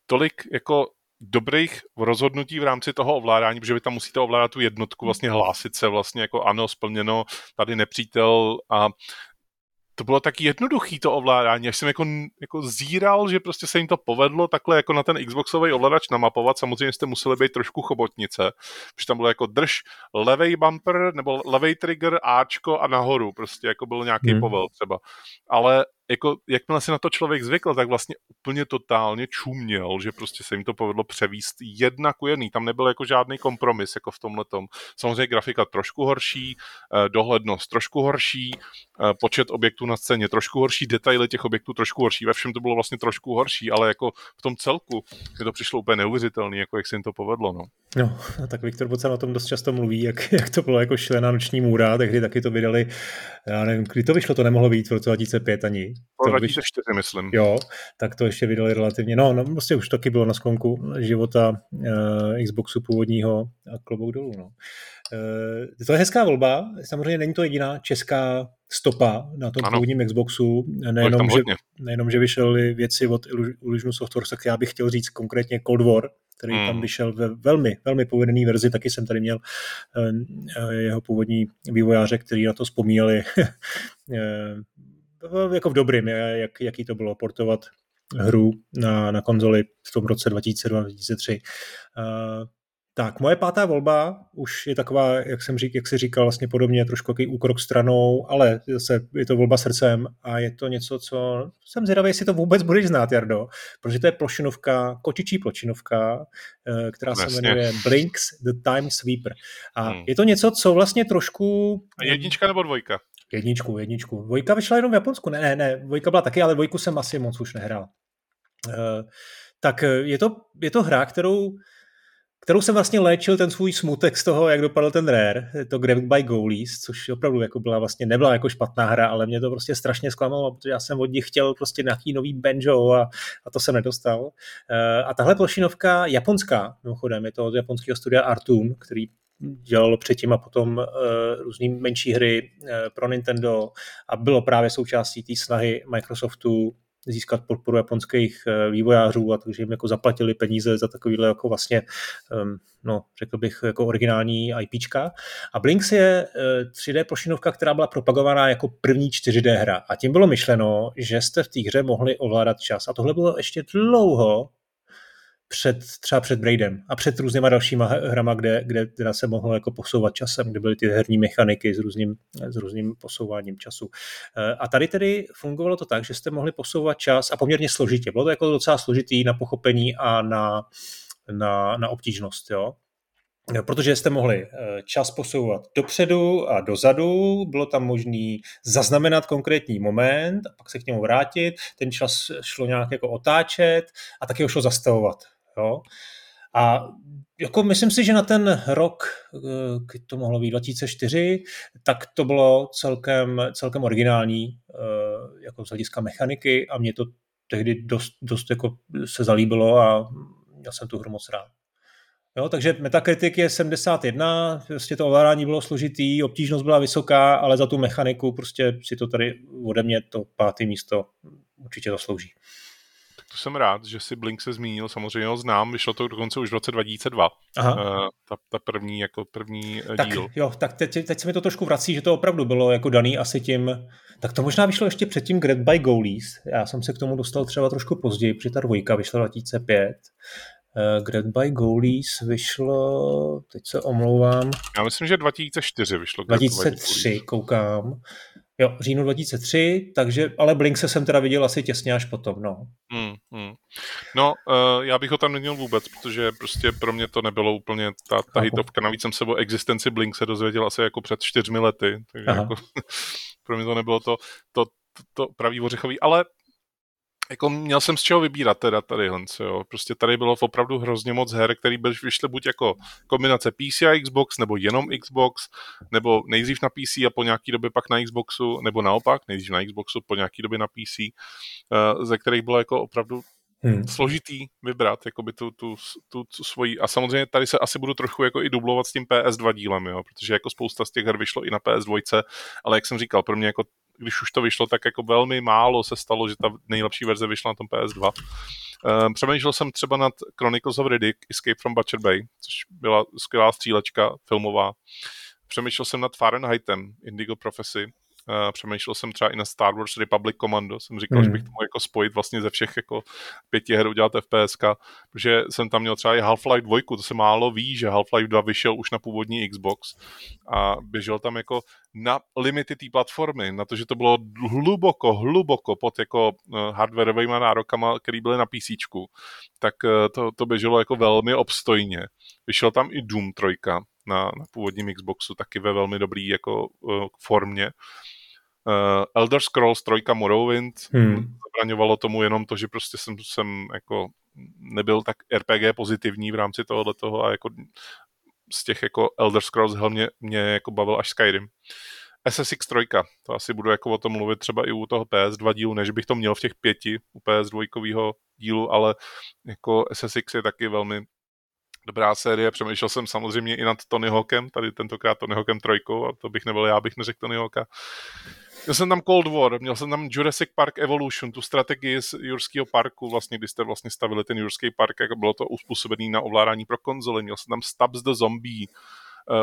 tolik jako dobrých rozhodnutí v rámci toho ovládání, protože vy tam musíte ovládat tu jednotku, vlastně hlásit se vlastně jako ano, splněno, tady nepřítel a to bylo tak jednoduchý to ovládání, až jsem jako, jako zíral, že prostě se jim to povedlo takhle jako na ten Xboxový ovladač namapovat. Samozřejmě jste museli být trošku chobotnice, protože tam bylo jako drž levej bumper nebo levej trigger, Ačko a nahoru, prostě jako byl nějaký hmm. povel třeba. Ale jako, jakmile si na to člověk zvykl, tak vlastně úplně totálně čuměl, že prostě se jim to povedlo převíst jedna ku jedný. Tam nebyl jako žádný kompromis jako v tomhle tom. Samozřejmě grafika trošku horší, eh, dohlednost trošku horší, eh, počet objektů na scéně trošku horší, detaily těch objektů trošku horší. Ve všem to bylo vlastně trošku horší, ale jako v tom celku mi to přišlo úplně neuvěřitelné, jako jak se jim to povedlo. No. No, tak Viktor Bocan o tom dost často mluví, jak, jak to bylo jako šlená noční můra, tehdy taky to vydali, já nevím, kdy to vyšlo, to nemohlo být v roce 2005 ani. To 2004, vyšlo, myslím. Jo, tak to ještě vydali relativně, no, no prostě už taky bylo na sklonku života uh, Xboxu původního a klobouk dolů, no. Uh, to je hezká volba, samozřejmě není to jediná česká stopa na tom ano. původním Xboxu, nejenom že, nejenom, že vyšly věci od Illusion Softworks, tak já bych chtěl říct konkrétně Cold War, který hmm. tam vyšel ve velmi, velmi povedený verzi, taky jsem tady měl uh, jeho původní vývojáře, který na to vzpomínali jako v dobrým, jak, jaký to bylo portovat hru na, na konzoli v tom roce 2002-2003. Uh, Tak, moje pátá volba už je taková, jak jsem řík, jak si říkal, vlastně podobně trošku jaký úkrok stranou, ale zase je to volba srdcem a je to něco, co jsem zvědavý, jestli to vůbec budeš znát, Jardo, protože to je plošinovka, kočičí plošinovka, eh, která vlastně. se jmenuje Blinks the Time Sweeper. A hmm. je to něco, co vlastně trošku... A jednička nebo dvojka? Jedničku, jedničku. Dvojka vyšla jenom v Japonsku. Ne, ne, ne, dvojka byla taky, ale dvojku jsem asi moc už nehrál. Uh, tak je to, je to hra, kterou kterou jsem vlastně léčil ten svůj smutek z toho, jak dopadl ten Rare, to Grabbed by Goalies, což opravdu jako byla vlastně, nebyla jako špatná hra, ale mě to prostě strašně zklamalo, protože já jsem od nich chtěl prostě nějaký nový banjo a, a to jsem nedostal. Uh, a tahle plošinovka japonská, mimochodem, je to od japonského studia Artoon, který dělal předtím a potom uh, různý menší hry uh, pro Nintendo a bylo právě součástí té snahy Microsoftu získat podporu japonských eh, vývojářů a takže jim jako zaplatili peníze za takovýhle jako vlastně, um, no, řekl bych, jako originální IPčka. A Blinks je 3D eh, plošinovka, která byla propagovaná jako první 4D hra. A tím bylo myšleno, že jste v té hře mohli ovládat čas. A tohle bylo ještě dlouho před, třeba před Braidem a před různýma dalšíma hrama, kde, kde teda se mohlo jako posouvat časem, kde byly ty herní mechaniky s různým, s různým posouváním času. Eh, a tady tedy fungovalo to tak, že jste mohli posouvat čas a poměrně složitě. Bylo to jako docela složitý na pochopení a na, na, na obtížnost. Jo? protože jste mohli eh, čas posouvat dopředu a dozadu, bylo tam možné zaznamenat konkrétní moment a pak se k němu vrátit, ten čas šlo nějak jako otáčet a taky ho šlo zastavovat. Jo? A jako myslím si, že na ten rok, eh, to mohlo být 2004, tak to bylo celkem, celkem originální eh, jako z hlediska mechaniky a mě to tehdy dost, dost jako se zalíbilo a měl jsem tu hru moc rád. Jo, takže Metacritic je 71, prostě to ovládání bylo složitý, obtížnost byla vysoká, ale za tu mechaniku prostě si to tady ode mě to páté místo určitě zaslouží to jsem rád, že si Blink se zmínil, samozřejmě ho znám, vyšlo to dokonce už v roce 2002, Aha. Uh, ta, ta první, jako první eh, tak, díl. Jo, tak teď, teď se mi to trošku vrací, že to opravdu bylo jako daný asi tím, tak to možná vyšlo ještě předtím Great by Goalies, já jsem se k tomu dostal třeba trošku později, protože ta dvojka vyšla 2005, Uh, Great by Goalies vyšlo, teď se omlouvám. Já myslím, že 2004 vyšlo. 2003, koukám. Jo, říjnu 2003, takže, ale Blink se jsem teda viděl asi těsně až potom, no. Hmm, hmm. No, uh, já bych ho tam neměl vůbec, protože prostě pro mě to nebylo úplně ta, ta hitovka. Navíc jsem se o existenci Blink se dozvěděl asi jako před čtyřmi lety, takže jako, pro mě to nebylo to, to, to, to pravý ořechový, ale jako měl jsem z čeho vybírat teda tady, jo. Prostě tady bylo opravdu hrozně moc her, který by vyšly buď jako kombinace PC a Xbox, nebo jenom Xbox, nebo nejdřív na PC a po nějaký době pak na Xboxu, nebo naopak, nejdřív na Xboxu, po nějaký době na PC, eh, ze kterých bylo jako opravdu hmm. složitý vybrat jakoby tu, tu, tu, tu svoji. A samozřejmě tady se asi budu trochu jako i dublovat s tím PS2 dílem, jo, protože jako spousta z těch her vyšlo i na PS2, ale jak jsem říkal, pro mě jako když už to vyšlo, tak jako velmi málo se stalo, že ta nejlepší verze vyšla na tom PS2. Ehm, přemýšlel jsem třeba nad Chronicles of Riddick, Escape from Butcher Bay, což byla skvělá střílečka filmová. Přemýšlel jsem nad Fahrenheitem, Indigo Prophecy, přemýšlel jsem třeba i na Star Wars Republic Commando, jsem říkal, mm. že bych to mohl jako spojit vlastně ze všech jako pěti her udělat FPS, protože jsem tam měl třeba i Half-Life 2, to se málo ví, že Half-Life 2 vyšel už na původní Xbox a běžel tam jako na limity té platformy, na to, že to bylo hluboko, hluboko pod jako uh, hardwareovými nárokama, který byly na PC, tak uh, to, to běželo jako velmi obstojně. Vyšel tam i Doom 3 na, na původním Xboxu, taky ve velmi dobrý jako uh, formě. Uh, Elder Scrolls 3 Morrowind hmm. zabraňovalo tomu jenom to, že prostě jsem, jsem jako nebyl tak RPG pozitivní v rámci tohohle toho a jako z těch jako Elder Scrolls hlavně mě jako bavil až Skyrim. SSX 3, to asi budu jako o tom mluvit třeba i u toho PS2 dílu, než bych to měl v těch pěti u PS2 dílu, ale jako SSX je taky velmi dobrá série. Přemýšlel jsem samozřejmě i nad Tony Hawkem, tady tentokrát Tony Hawkem trojkou, a to bych nebyl já, bych neřekl Tony Hawka. Měl jsem tam Cold War, měl jsem tam Jurassic Park Evolution, tu strategii z Jurského parku, vlastně, kdy jste vlastně stavili ten Jurský park, jako bylo to uspůsobené na ovládání pro konzoly. Měl jsem tam Stubbs the Zombie,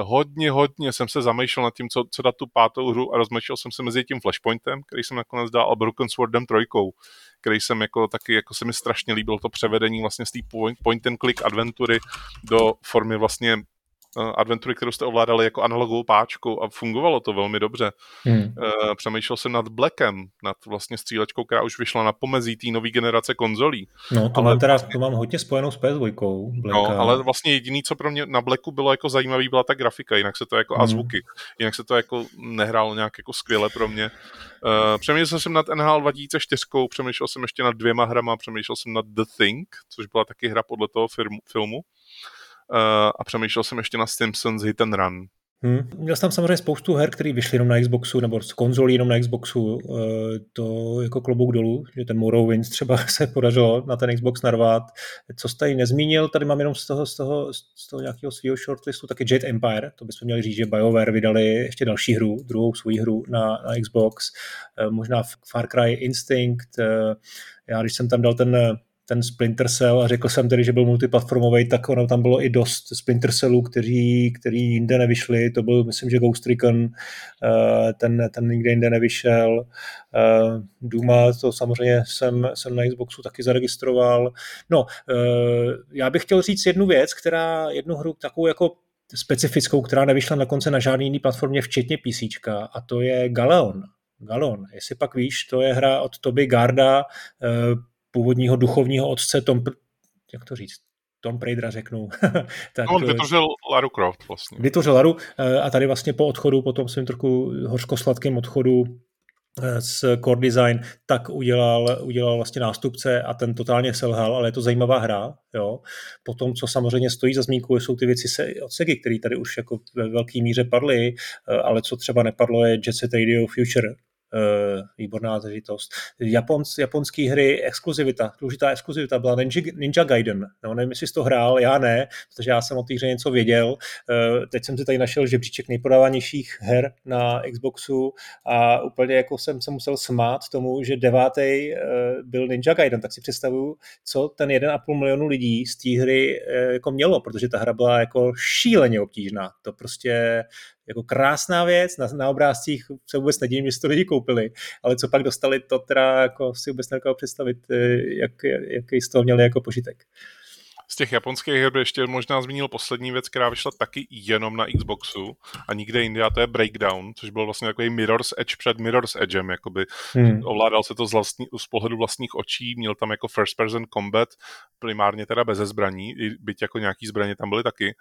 hodně, hodně jsem se zamýšlel nad tím, co, co dát tu pátou hru a rozmýšlel jsem se mezi tím Flashpointem, který jsem nakonec dal, a Broken Swordem trojkou, který jsem jako taky, jako se mi strašně líbil to převedení vlastně z té point and click adventury do formy vlastně Eh, adventury, kterou jste ovládali jako analogovou páčku a fungovalo to velmi dobře. Hmm. Eh, přemýšlel jsem nad Blackem, nad vlastně střílečkou, která už vyšla na pomezí té nové generace konzolí. No, to, ale mám teda, to mám hodně spojenou s PS2. No, ale vlastně jediný, co pro mě na Blacku bylo jako zajímavý, byla ta grafika, jinak se to jako hmm. a zvuky, jinak se to jako nehrálo nějak jako skvěle pro mě. Uh, přemýšlel jsem nad NHL 2004, přemýšlel jsem ještě nad dvěma hrama, přemýšlel jsem nad The Thing, což byla taky hra podle toho firmu, filmu. Eh, a přemýšlel jsem ještě na Simpsons Hit and Run. Hmm. Měl jsem tam samozřejmě spoustu her, které vyšly jenom na Xboxu, nebo z konzolí jenom na Xboxu. E, to jako klobouk dolů, že ten Morrowind třeba se podařilo na ten Xbox narvat. Co jste nezmínil, tady mám jenom z toho, z toho, z toho nějakého svého shortlistu, taky Jade Empire, to bychom měli říct, že BioWare vydali ještě další hru, druhou svou hru na, na Xbox, e, možná Far Cry Instinct, já když jsem tam dal ten ten Splinter Cell a řekl jsem tedy, že byl multiplatformový, tak ono tam bylo i dost Splinter Cellů, kteří, kteří jinde nevyšli. To byl, myslím, že Ghost Recon, eh, ten, ten nikde jinde nevyšel. Eh, Duma, to samozřejmě jsem, jsem na Xboxu taky zaregistroval. No, eh, já bych chtěl říct jednu věc, která, jednu hru takovou jako specifickou, která nevyšla na konce na žádný jiný platformě, včetně PC, a to je Galeon. Galon. Jestli pak víš, to je hra od Toby Garda, původního duchovního otce Tom, jak to říct, Tom Praidera řeknu. tak, no, on vytvořil Laru Croft vlastně. Vytvořil Laru eh, a tady vlastně po odchodu, po tom svým trochu hořkosladkým odchodu eh, z Core Design, tak udělal, udělal vlastně nástupce a ten totálně selhal, ale je to zajímavá hra. Jo. Potom, co samozřejmě stojí za zmínku, jsou ty věci se, od Segi, které tady už jako ve velké míře padly, eh, ale co třeba nepadlo je Jet Set Radio Future, výborná zážitost. Japons, japonský hry, exkluzivita, důležitá exkluzivita byla Ninja, Ninja Gaiden. No, nevím, jestli jsi to hrál, já ne, protože já jsem o té hře něco věděl. Uh, teď jsem si tady našel žebříček nejpodávanějších her na Xboxu a úplně jako jsem se musel smát tomu, že devátý uh, byl Ninja Gaiden, tak si představuju, co ten 1,5 milionu lidí z té hry jako mělo, protože ta hra byla jako šíleně obtížná. To prostě jako krásná věc, na, na obrázcích se vůbec nedivím, že si to lidi koupili, ale co pak dostali, to teda jako si vůbec nedokážu představit, eh, jak, jaký z toho měli jako požitek z těch japonských her by ještě možná zmínil poslední věc, která vyšla taky jenom na Xboxu a nikde jinde, a to je Breakdown, což byl vlastně takový Mirror's Edge před Mirror's Edgem, jakoby hmm. ovládal se to z, vlastní, z pohledu vlastních očí, měl tam jako first person combat, primárně teda bez zbraní, byť jako nějaký zbraně tam byly taky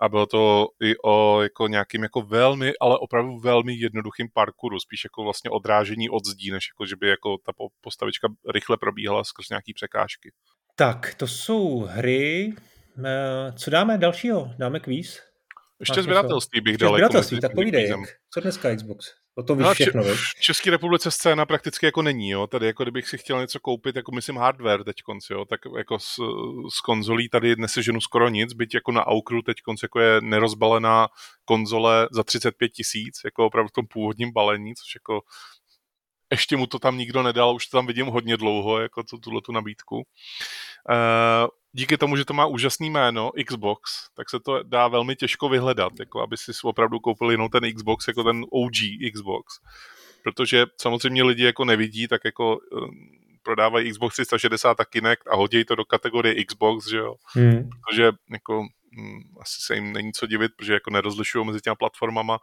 a bylo to i o jako nějakým jako velmi, ale opravdu velmi jednoduchým parkouru, spíš jako vlastně odrážení od zdí, než jako, že by jako ta postavička rychle probíhala skrz nějaký překážky. Tak, to jsou hry. Eh, co dáme dalšího? Dáme kvíz? Ještě zběratelství bych dal. Zběratelství, jako tak povídej, jak. Co dneska Xbox? O tom víš no, všechno, V České republice scéna prakticky jako není, jo. Tady jako kdybych si chtěl něco koupit, jako myslím hardware teď konci, jo, tak jako s, s konzolí tady neseženu skoro nic, byť jako na Aukru teď konci jako je nerozbalená konzole za 35 tisíc, jako opravdu v tom původním balení, což jako ještě mu to tam nikdo nedal, už to tam vidím hodně dlouho, jako tu, tuhle tu nabídku. Uh, díky tomu, že to má úžasný jméno Xbox, tak se to dá velmi těžko vyhledat, jako aby si opravdu koupil jenom ten Xbox, jako ten OG Xbox. Protože samozřejmě lidi jako nevidí, tak jako uh, prodávají Xbox 360 a Kinect a hodí to do kategorie Xbox, že jo. Hmm. Protože jako hm, asi se jim není co divit, protože jako nerozlišují mezi těma platformama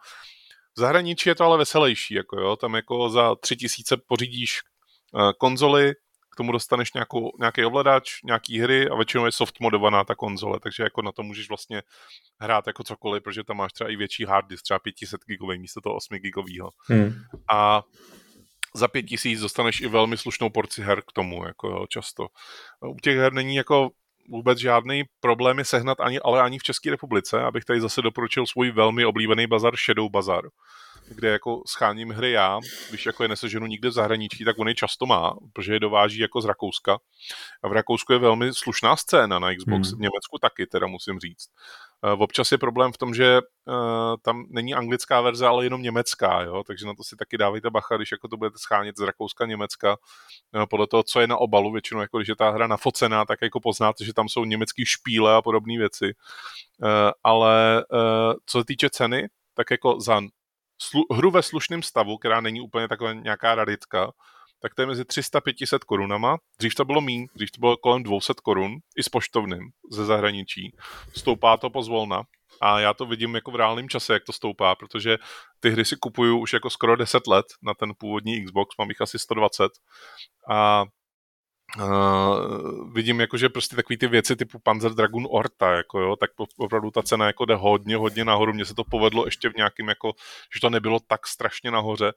v zahraničí je to ale veselější, jako jo, tam jako za tři tisíce pořídíš uh, konzoli, k tomu dostaneš nějakou, nějaký ovladač, nějaký hry a většinou je soft modovaná ta konzole, takže jako na to můžeš vlastně hrát jako cokoliv, protože tam máš třeba i větší hard disk, třeba 500 gigový místo toho 8 gigového. Hmm. A za pět tisíc dostaneš i velmi slušnou porci her k tomu, jako jo, často. U těch her není jako vůbec žádný problém je sehnat ani, ale ani v České republice, abych tady zase doporučil svůj velmi oblíbený bazar Shadow Bazar, kde jako scháním hry já, když jako je neseženu nikde v zahraničí, tak on je často má, protože je dováží jako z Rakouska. A v Rakousku je velmi slušná scéna na Xbox, hmm. v Německu taky, teda musím říct. Občas je problém v tom, že tam není anglická verze, ale jenom německá, jo? takže na to si taky dávejte bacha, když jako to budete schánět z Rakouska, Německa, podle toho, co je na obalu, většinou jako když je ta hra nafocená, tak jako poznáte, že tam jsou německý špíle a podobné věci. Ale co se týče ceny, tak jako za slu- hru ve slušném stavu, která není úplně taková nějaká raritka, tak to je mezi 300-500 korunama. Dřív to bylo mín, dřív to bylo kolem 200 korun, i s poštovným ze zahraničí. Stoupá to pozvolna a já to vidím jako v reálném čase, jak to stoupá, protože ty hry si kupuju už jako skoro 10 let na ten původní Xbox, mám jich asi 120 a Uh, vidím jako, že prostě takový ty věci typu Panzer Dragoon Orta, jako jo, tak opravdu ta cena jako jde hodně, hodně nahoru. Mně se to povedlo ještě v nějakým jako, že to nebylo tak strašně nahoře,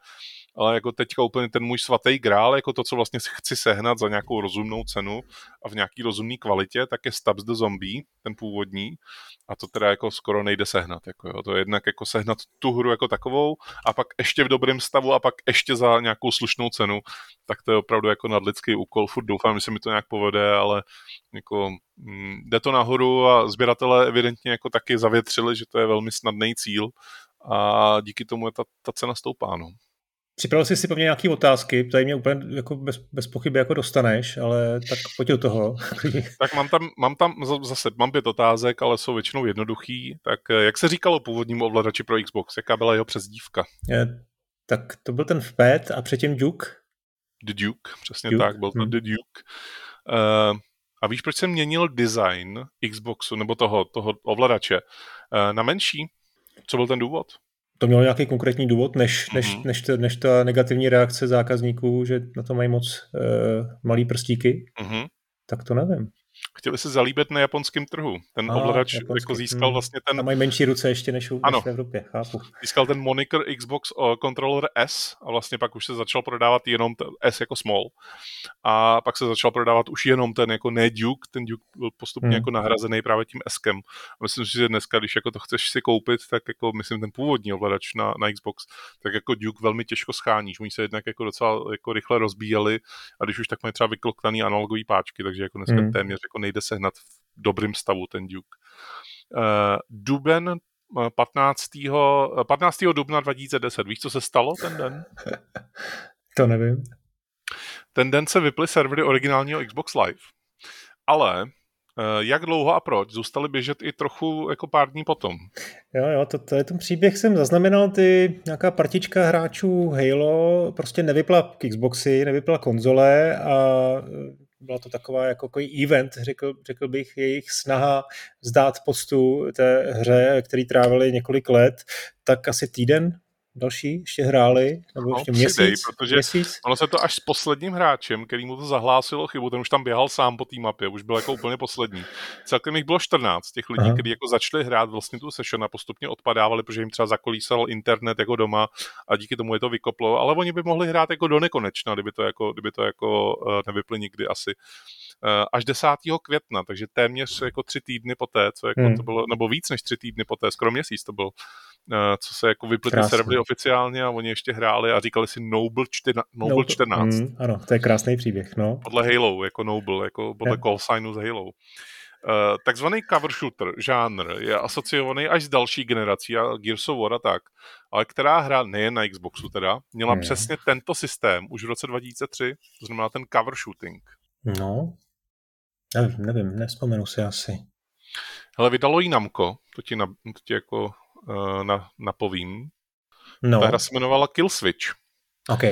ale jako teďka úplně ten můj svatý grál, jako to, co vlastně chci sehnat za nějakou rozumnou cenu a v nějaký rozumné kvalitě, tak je Stubbs the Zombie, ten původní, a to teda jako skoro nejde sehnat. Jako jo. To je jednak jako sehnat tu hru jako takovou a pak ještě v dobrém stavu a pak ještě za nějakou slušnou cenu, tak to je opravdu jako nadlidský úkol. Furt doufám, že se mi to nějak povede, ale jako mm, jde to nahoru a sběratele evidentně jako taky zavětřili, že to je velmi snadný cíl a díky tomu je ta, ta cena stoupá. No. Připravil jsi si po mě nějaké otázky, tady mě úplně jako bez, bez pochyby jako dostaneš, ale tak pojď do toho. tak mám tam, mám tam zase, mám pět otázek, ale jsou většinou jednoduchý. Tak eh, jak se říkalo původnímu ovladači pro Xbox? Jaká byla jeho přezdívka? Je, tak to byl ten Fpet a předtím Duke. The Duke, přesně Duke. tak, byl to hmm. The Duke. Uh, a víš, proč jsem měnil design Xboxu nebo toho, toho ovladače uh, na menší? Co byl ten důvod? To mělo nějaký konkrétní důvod, než, než, mm-hmm. než, než ta negativní reakce zákazníků, že na to mají moc uh, malý prstíky? Mm-hmm. Tak to nevím chtěli se zalíbit na japonském trhu. Ten a, ovladač jako získal hmm. vlastně ten... A mají menší ruce ještě než, u, ano. než v Evropě, chápu. Získal ten moniker Xbox uh, Controller S a vlastně pak už se začal prodávat jenom ten S jako small. A pak se začal prodávat už jenom ten jako ne Duke, ten Duke byl postupně hmm. jako nahrazený právě tím Skem. A myslím si, že dneska, když jako to chceš si koupit, tak jako myslím ten původní ovladač na, na Xbox, tak jako Duke velmi těžko scháníš. Oni se jednak jako docela jako rychle rozbíjeli a když už tak mají třeba vykloktaný analogové páčky, takže jako dneska hmm. téměř jako nejde sehnat v dobrým stavu ten Duke. Uh, Duben 15. 15. dubna 2010. Víš, co se stalo ten den? to nevím. Ten den se vyply servery originálního Xbox Live. Ale eh, jak dlouho a proč zůstaly běžet i trochu jako pár dní potom. Jo, jo, to, to je ten příběh, jsem zaznamenal, ty nějaká partička hráčů Halo prostě nevypla Xboxy, nevypla konzole a byla to taková jako event, řekl, řekl bych, jejich snaha zdát poctu té hře, který trávili několik let, tak asi týden další ještě hráli, nebo no, ještě měsíc, přidej, protože měsíc. ono se to až s posledním hráčem, který mu to zahlásilo chybu, ten už tam běhal sám po té mapě, už byl jako úplně poslední. Celkem jich bylo 14 těch lidí, kteří jako začali hrát vlastně tu session a postupně odpadávali, protože jim třeba zakolísal internet jako doma a díky tomu je to vykoplo, ale oni by mohli hrát jako do nekonečna, kdyby to jako, kdyby to jako uh, nevypli nikdy asi. Uh, až 10. května, takže téměř jako tři týdny poté, co jako hmm. to bylo, nebo víc než tři týdny poté, skoro měsíc to byl, Eh, co se jako vyply ty servery oficiálně a oni ještě hráli a říkali si Noble, 14. Noble, Noble 14. Mm, ano, to je krásný příběh, no. Podle Halo, jako Noble, jako podle yeah. call signu z Halo. Uh, takzvaný cover shooter žánr je asociovaný až s další generací a Gears of War a tak, ale která hra nejen na Xboxu teda, měla hmm. přesně tento systém už v roce 2003, to znamená ten cover shooting. No, nevím, nevím, nespomenu si asi. Hele, vydalo jí Namco, to ti, na, to ti jako na, napovím. No. Ta hra se jmenovala Kill Switch. OK.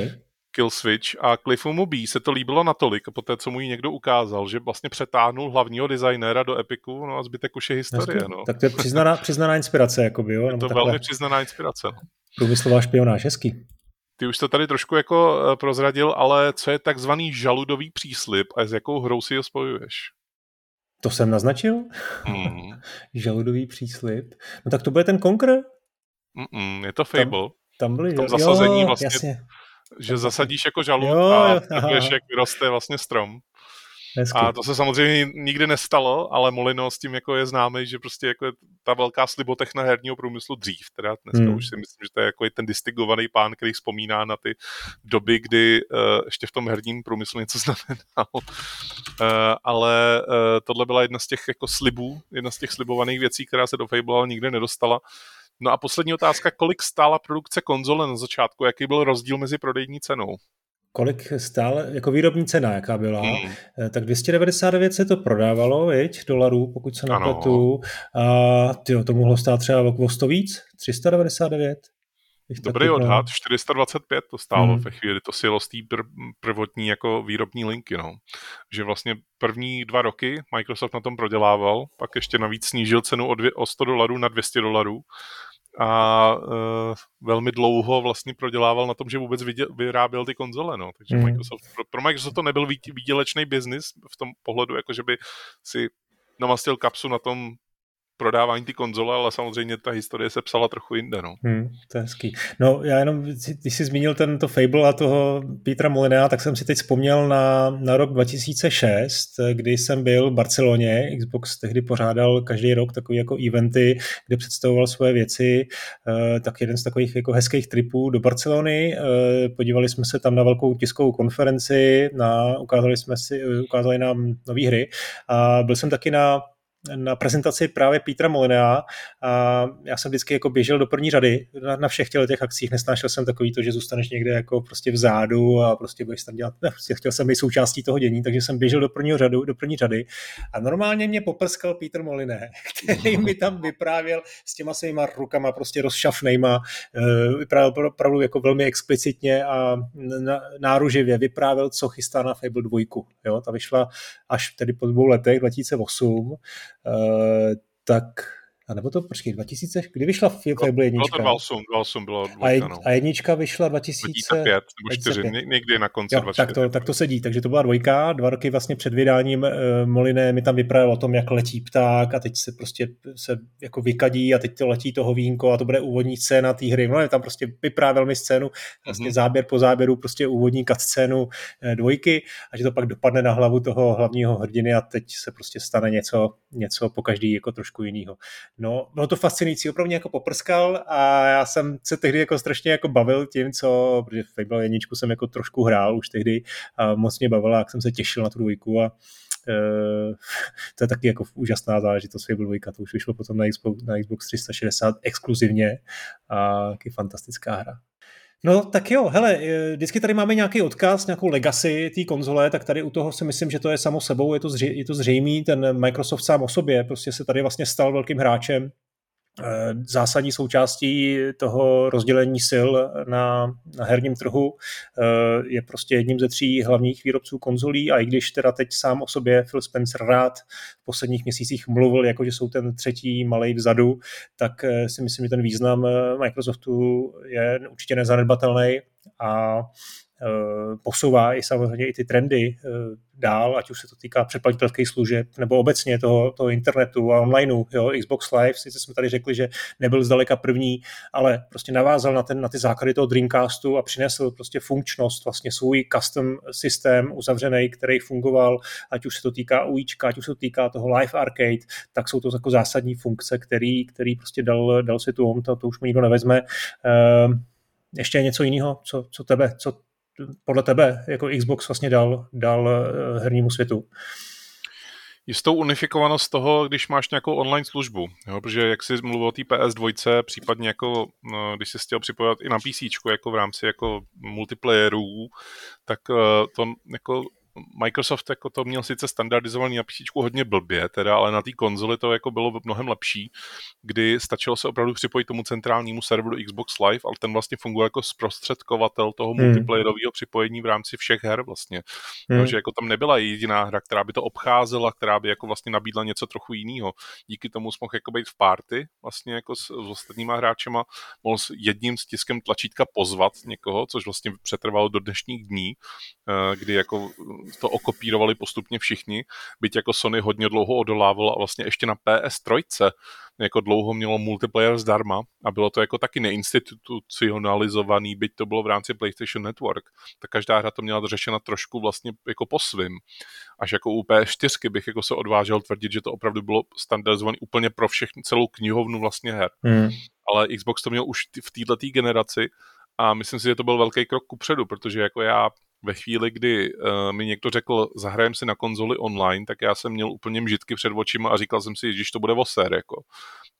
Kill Switch a Cliffu Moby se to líbilo natolik, a poté, co mu ji někdo ukázal, že vlastně přetáhnul hlavního designéra do Epiku, no a zbytek už je historie. No. Tak to je přiznaná, přiznaná inspirace, jakoby, jo? Je to velmi přiznaná inspirace. No. Průmyslová špionáž, hezký. Ty už to tady trošku jako eh, prozradil, ale co je takzvaný žaludový příslip a s jakou hrou si ho spojuješ? To jsem naznačil? Mm. Žaludový příslip. No tak to bude ten Conquer? Mm-mm, je to Fable. Tam, tam byly, v tom zasazení vlastně, jasně. že zasadíš jako žalud jo, a jo, jak vyroste vlastně strom. Hezky. A to se samozřejmě nikdy nestalo, ale Molino s tím jako je známý, že prostě jako je ta velká slibotechna herního průmyslu dřív. Teda dneska hmm. už si myslím, že to je jako i ten distingovaný pán, který vzpomíná na ty doby, kdy uh, ještě v tom herním průmyslu něco znamenal. Uh, ale uh, tohle byla jedna z těch jako slibů, jedna z těch slibovaných věcí, která se do Fable ale nikdy nedostala. No a poslední otázka, kolik stála produkce konzole na začátku, jaký byl rozdíl mezi prodejní cenou? Kolik stál jako výrobní cena, jaká byla, hmm. Eh, tak 299 se to prodávalo, viď, dolarů, pokud se napletu. A tyjo, to mohlo stát třeba o 100 víc, 399. Dobrý odhad, 425 to stálo hmm. ve chvíli, to si z té pr- prvotní jako výrobní linky, no. Že vlastně první dva roky Microsoft na tom prodělával, pak ještě navíc snížil cenu o, dvě, o 100 dolarů na 200 dolarů a uh, velmi dlouho vlastně prodělával na tom, že vůbec vydě, vyráběl ty konzole, no. Takže mm. Microsoft, pro, pro Microsoft to nebyl výdělečný biznis v tom pohledu, jako že by si namastil kapsu na tom prodávání ty konzole, ale samozřejmě ta historie se psala trochu jinde. No. Hmm, to je hezký. No já jenom, když jsi zmínil tento Fable a toho Petra Molina, tak jsem si teď vzpomněl na, na rok 2006, kdy jsem byl v Barceloně, Xbox tehdy pořádal každý rok takový jako eventy, kde představoval svoje věci, eh, tak jeden z takových jako hezkých tripů do Barcelony. Eh, podívali jsme se tam na velkou tiskovou konferenci, na, ukázali jsme si, ukázali nám nové hry a byl jsem taky na na prezentaci právě Petra Molinea a já jsem vždycky jako běžel do první řady. Na, na všech těch akcích, nesnášel jsem takový to, že zůstaneš někde jako prostě vzadu a prostě budeš tam dělat, ne, prostě chtěl jsem být součástí toho dění, takže jsem běžel do první řadu, do první řady. A normálně mě poprskal Peter Moliné, který mi tam vyprávěl s těma svýma rukama prostě rozšafnejma, eh, vyprávěl opravdu jako velmi explicitně a náruživě vyprávěl, co chystá na Fable 2. Jo, ta vyšla až tedy po dvou letech, 2008 Eh, tak a nebo to, počkej, 2000, kdy vyšla Fable jednička? Bylo to 2008, bylo dvojka, a, jed, no. a jednička vyšla 2000... 2005 nebo 4, někdy na konci jo, 2004. Tak to, tak to sedí, takže to byla dvojka, dva roky vlastně před vydáním uh, Moliné mi tam vyprávěl o tom, jak letí pták a teď se prostě se jako vykadí a teď to letí toho vínko a to bude úvodní scéna té hry. No, tam prostě vyprávěl mi scénu, vlastně mm-hmm. záběr po záběru, prostě úvodní scénu uh, dvojky a že to pak dopadne na hlavu toho hlavního hrdiny a teď se prostě stane něco, něco po každý jako trošku jiného. No, bylo to fascinující, opravdu jako poprskal a já jsem se tehdy jako strašně jako bavil tím, co, protože Fable jedničku jsem jako trošku hrál už tehdy a moc mě bavila, jak jsem se těšil na tu dvojku a Uh, to je taky jako úžasná záležitost Fable 2, to už vyšlo potom na Xbox, na Xbox 360 exkluzivně a taky fantastická hra. No tak jo, hele, eh, vždycky tady máme nějaký odkaz, nějakou legacy té konzole, tak tady u toho si myslím, že to je samo sebou, je to, zře, je to zřejmý, ten Microsoft sám o sobě prostě se tady vlastně stal velkým hráčem zásadní součástí toho rozdělení sil na, na herním trhu eh, je prostě jedním ze tří hlavních výrobců konzolí. A i když teda teď sám o sobě Phil Spencer rád v posledních měsících mluvil, jako že jsou ten třetí malej vzadu, tak eh, si myslím, že ten význam Microsoftu je určitě nezanedbatelný. A Eh, posouvá i samozřejmě i ty trendy eh, dál, ať už se to týká předplatitelských služeb nebo obecně toho, toho internetu a onlineu. Jo, Xbox Live, sice jsme tady řekli, že nebyl zdaleka první, ale prostě navázal na, ten, na ty základy toho Dreamcastu a přinesl prostě funkčnost, vlastně svůj custom systém uzavřený, který fungoval, ať už se to týká UIčka, ať už se to týká toho Live Arcade, tak jsou to jako zásadní funkce, který, který prostě dal, dal světu to, to už mu nikdo nevezme. Uh, ještě něco jiného, co, co tebe, co podle tebe jako Xbox vlastně dal, dal eh, hernímu světu? Jistou unifikovanost toho, když máš nějakou online službu, jo, protože jak jsi mluvil o té PS2, případně jako, no, když jsi chtěl připojit i na PC, jako v rámci jako multiplayerů, tak eh, to jako Microsoft jako to měl sice standardizovaný na PC hodně blbě, teda, ale na té konzoli to jako bylo mnohem lepší, kdy stačilo se opravdu připojit tomu centrálnímu serveru Xbox Live, ale ten vlastně funguje jako zprostředkovatel toho hmm. multiplayerového připojení v rámci všech her vlastně. Hmm. Takže jako tam nebyla jediná hra, která by to obcházela, která by jako vlastně nabídla něco trochu jiného. Díky tomu mohl jako být v party vlastně jako s, s ostatníma hráčema, mohl s jedním stiskem tlačítka pozvat někoho, což vlastně přetrvalo do dnešních dní, eh, kdy jako to okopírovali postupně všichni, byť jako Sony hodně dlouho odolávalo a vlastně ještě na PS3 jako dlouho mělo multiplayer zdarma a bylo to jako taky neinstitucionalizovaný, byť to bylo v rámci PlayStation Network, tak každá hra to měla řešena trošku vlastně jako po svým. Až jako u PS4 bych jako se odvážel tvrdit, že to opravdu bylo standardizované úplně pro všechny, celou knihovnu vlastně her. Hmm. Ale Xbox to měl už v této generaci a myslím si, že to byl velký krok kupředu, protože jako já ve chvíli, kdy uh, mi někdo řekl, zahrajem si na konzoli online, tak já jsem měl úplně mžitky před očima a říkal jsem si, že to bude voser, jako.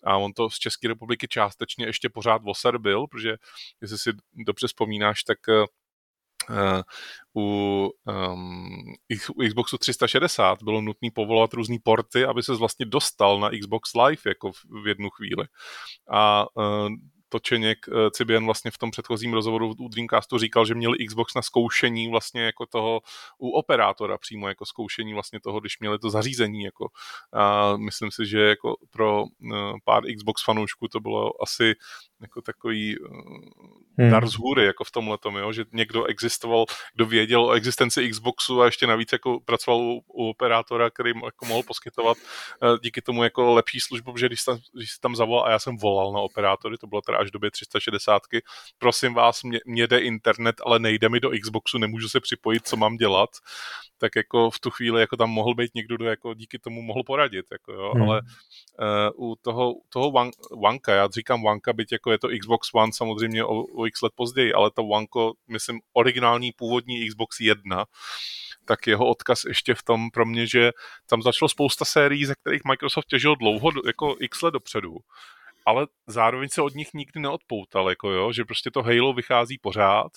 A on to z České republiky částečně ještě pořád voser byl, protože jestli si dobře vzpomínáš, tak Uh, u, um, Xboxu 360 bylo nutné povolovat různé porty, aby se vlastně dostal na Xbox Live jako v, v jednu chvíli. A uh, Točeněk eh, Cibian vlastně v tom předchozím rozhovoru u Dreamcastu říkal, že měli Xbox na zkoušení vlastně jako toho u operátora přímo jako zkoušení vlastně toho, když měli to zařízení jako. A myslím si, že jako pro eh, pár Xbox fanoušků to bylo asi jako takový eh, hmm. dar z hůry, jako v tomhle tom, že někdo existoval, kdo věděl o existenci Xboxu a ještě navíc jako pracoval u, u operátora, který jako mohl poskytovat díky tomu jako lepší službu, protože když, tam, když tam zavolal a já jsem volal na operátory, to bylo teda až v době 360. Prosím vás, mě, mě jde internet, ale nejde mi do Xboxu, nemůžu se připojit, co mám dělat. Tak jako v tu chvíli jako tam mohl být někdo, kdo jako díky tomu mohl poradit. Jako jo. Hmm. Ale uh, u toho, toho Wanka, já říkám Wanka, byť jako je to Xbox One samozřejmě o, o x let později, ale to Wanko, myslím, originální původní Xbox 1, tak jeho odkaz ještě v tom pro mě, že tam začalo spousta sérií, ze kterých Microsoft těžil dlouho, jako x let dopředu ale zároveň se od nich nikdy neodpoutal, jako jo, že prostě to Halo vychází pořád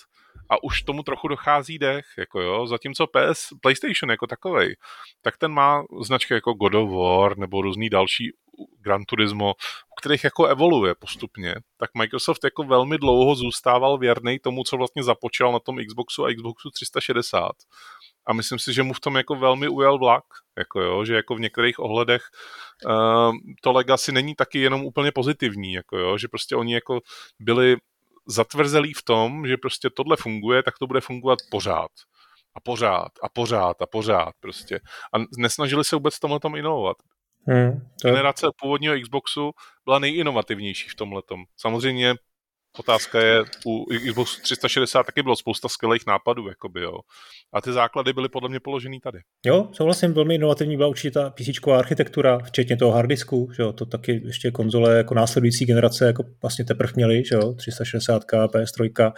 a už tomu trochu dochází dech, jako jo, zatímco PS, PlayStation jako takovej, tak ten má značky jako God of War nebo různý další Gran Turismo, u kterých jako evoluje postupně, tak Microsoft jako velmi dlouho zůstával věrný tomu, co vlastně započal na tom Xboxu a Xboxu 360 a myslím si, že mu v tom jako velmi ujel vlak, jako jo, že jako v některých ohledech uh, to legacy není taky jenom úplně pozitivní, jako jo, že prostě oni jako byli zatvrzelí v tom, že prostě tohle funguje, tak to bude fungovat pořád. A pořád, a pořád, a pořád prostě. A nesnažili se vůbec tomhle tom inovovat. Hmm, to... Generace původního Xboxu byla nejinovativnější v tomhle. Samozřejmě Otázka je, u Xbox 360 taky bylo spousta skvělých nápadů, jakoby, jo. A ty základy byly podle mě položený tady. Jo, souhlasím, velmi inovativní byla určitě ta PC architektura, včetně toho harddisku, že jo, to taky ještě konzole jako následující generace jako vlastně teprve měli, že jo, 360, PS3,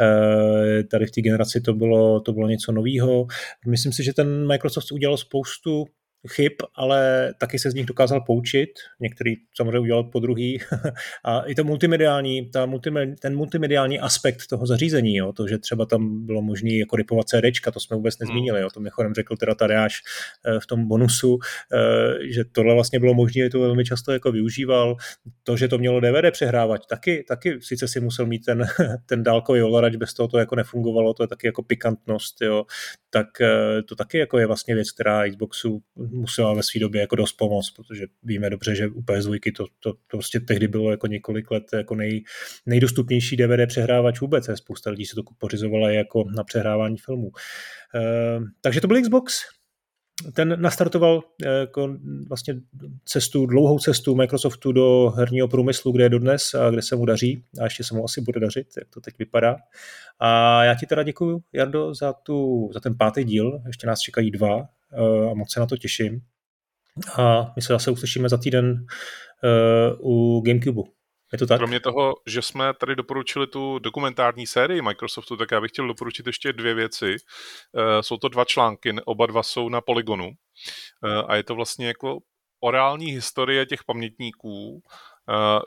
e, tady v té generaci to bylo, to bylo něco nového. Myslím si, že ten Microsoft udělal spoustu chyb, ale taky se z nich dokázal poučit. Některý samozřejmě udělal po druhý. a i to multimediální, ta multimed, ten multimediální aspekt toho zařízení, jo, to, že třeba tam bylo možné jako ripovat CDčka, to jsme vůbec nezmínili. Jo, to mimochodem řekl teda Tadeáš eh, v tom bonusu, eh, že tohle vlastně bylo možné, to velmi často jako využíval. To, že to mělo DVD přehrávat, taky, taky sice si musel mít ten, ten dálkový ovladač, bez toho to jako nefungovalo, to je taky jako pikantnost, jo, tak eh, to taky jako je vlastně věc, která Xboxu musela ve své době jako dost pomoct, protože víme dobře, že u PS2 to, to, to prostě tehdy bylo jako několik let jako nej, nejdostupnější DVD přehrávač vůbec. Spousta lidí se to pořizovala jako na přehrávání filmů. E, takže to byl Xbox, ten nastartoval jako vlastně cestu, dlouhou cestu Microsoftu do herního průmyslu, kde je dodnes a kde se mu daří a ještě se mu asi bude dařit, jak to teď vypadá. A já ti teda děkuji, Jardo, za, tu, za ten pátý díl, ještě nás čekají dva Eh, a moc se na to těším. A my se zase uslyšíme za týden uh, u Gamecube. Je to tak? Kromě toho, že jsme tady doporučili tu dokumentární sérii Microsoftu, tak já bych chtěl doporučit ještě dvě věci. Uh, jsou to dva články, oba dva jsou na Polygonu. A je to vlastně jako orální historie těch pamětníků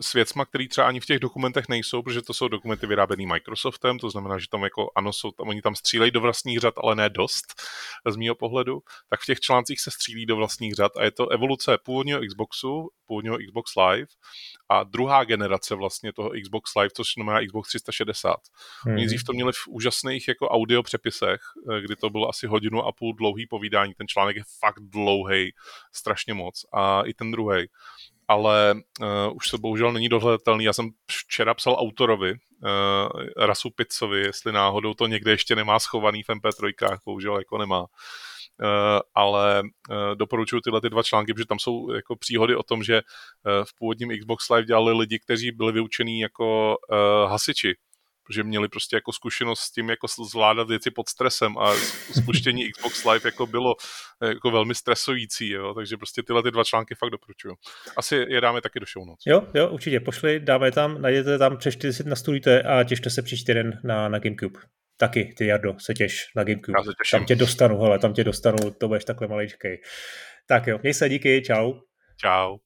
s věcma, které třeba ani v těch dokumentech nejsou, protože to jsou dokumenty vyráběné Microsoftem, to znamená, že tam jako, ano, jsou tam, oni tam střílejí do vlastních řad, ale ne dost, z mého pohledu, tak v těch článcích se střílí do vlastních řad a je to evoluce původního Xboxu, původního Xbox Live a druhá generace vlastně toho Xbox Live, což znamená Xbox 360. Hmm. Oni dřív to měli v úžasných jako audio přepisech, eh, kdy to bylo asi hodinu a půl dlouhý povídání, ten článek je fakt dlouhý, strašně moc a i ten druhý ale uh, už to bohužel není dohledatelný. Já jsem včera psal autorovi, uh, Rasu Pizzovi, jestli náhodou to někde ještě nemá schovaný v MP3, bohužel jako nemá. Uh, ale uh, doporučuji tyhle ty dva články, protože tam jsou jako příhody o tom, že uh, v původním Xbox Live dělali lidi, kteří byli vyučení jako hasiči, protože měli prostě jako zkušenost s tím, jako zvládat věci pod stresem a spuštění Xbox Live jako bylo jako velmi stresující, jo? takže prostě tyhle ty dva články fakt doporučuju. Asi je dáme taky do show notes. Jo, jo, určitě, pošli, dáme tam, najděte tam, přečtěte si, nastudujte a těšte se příští den na, na Gamecube. Taky, ty Jardo, se těš na Gamecube. Tam tě dostanu, hele, tam tě dostanu, to budeš takhle maličkej. Tak jo, měj se, díky, čau. Čau.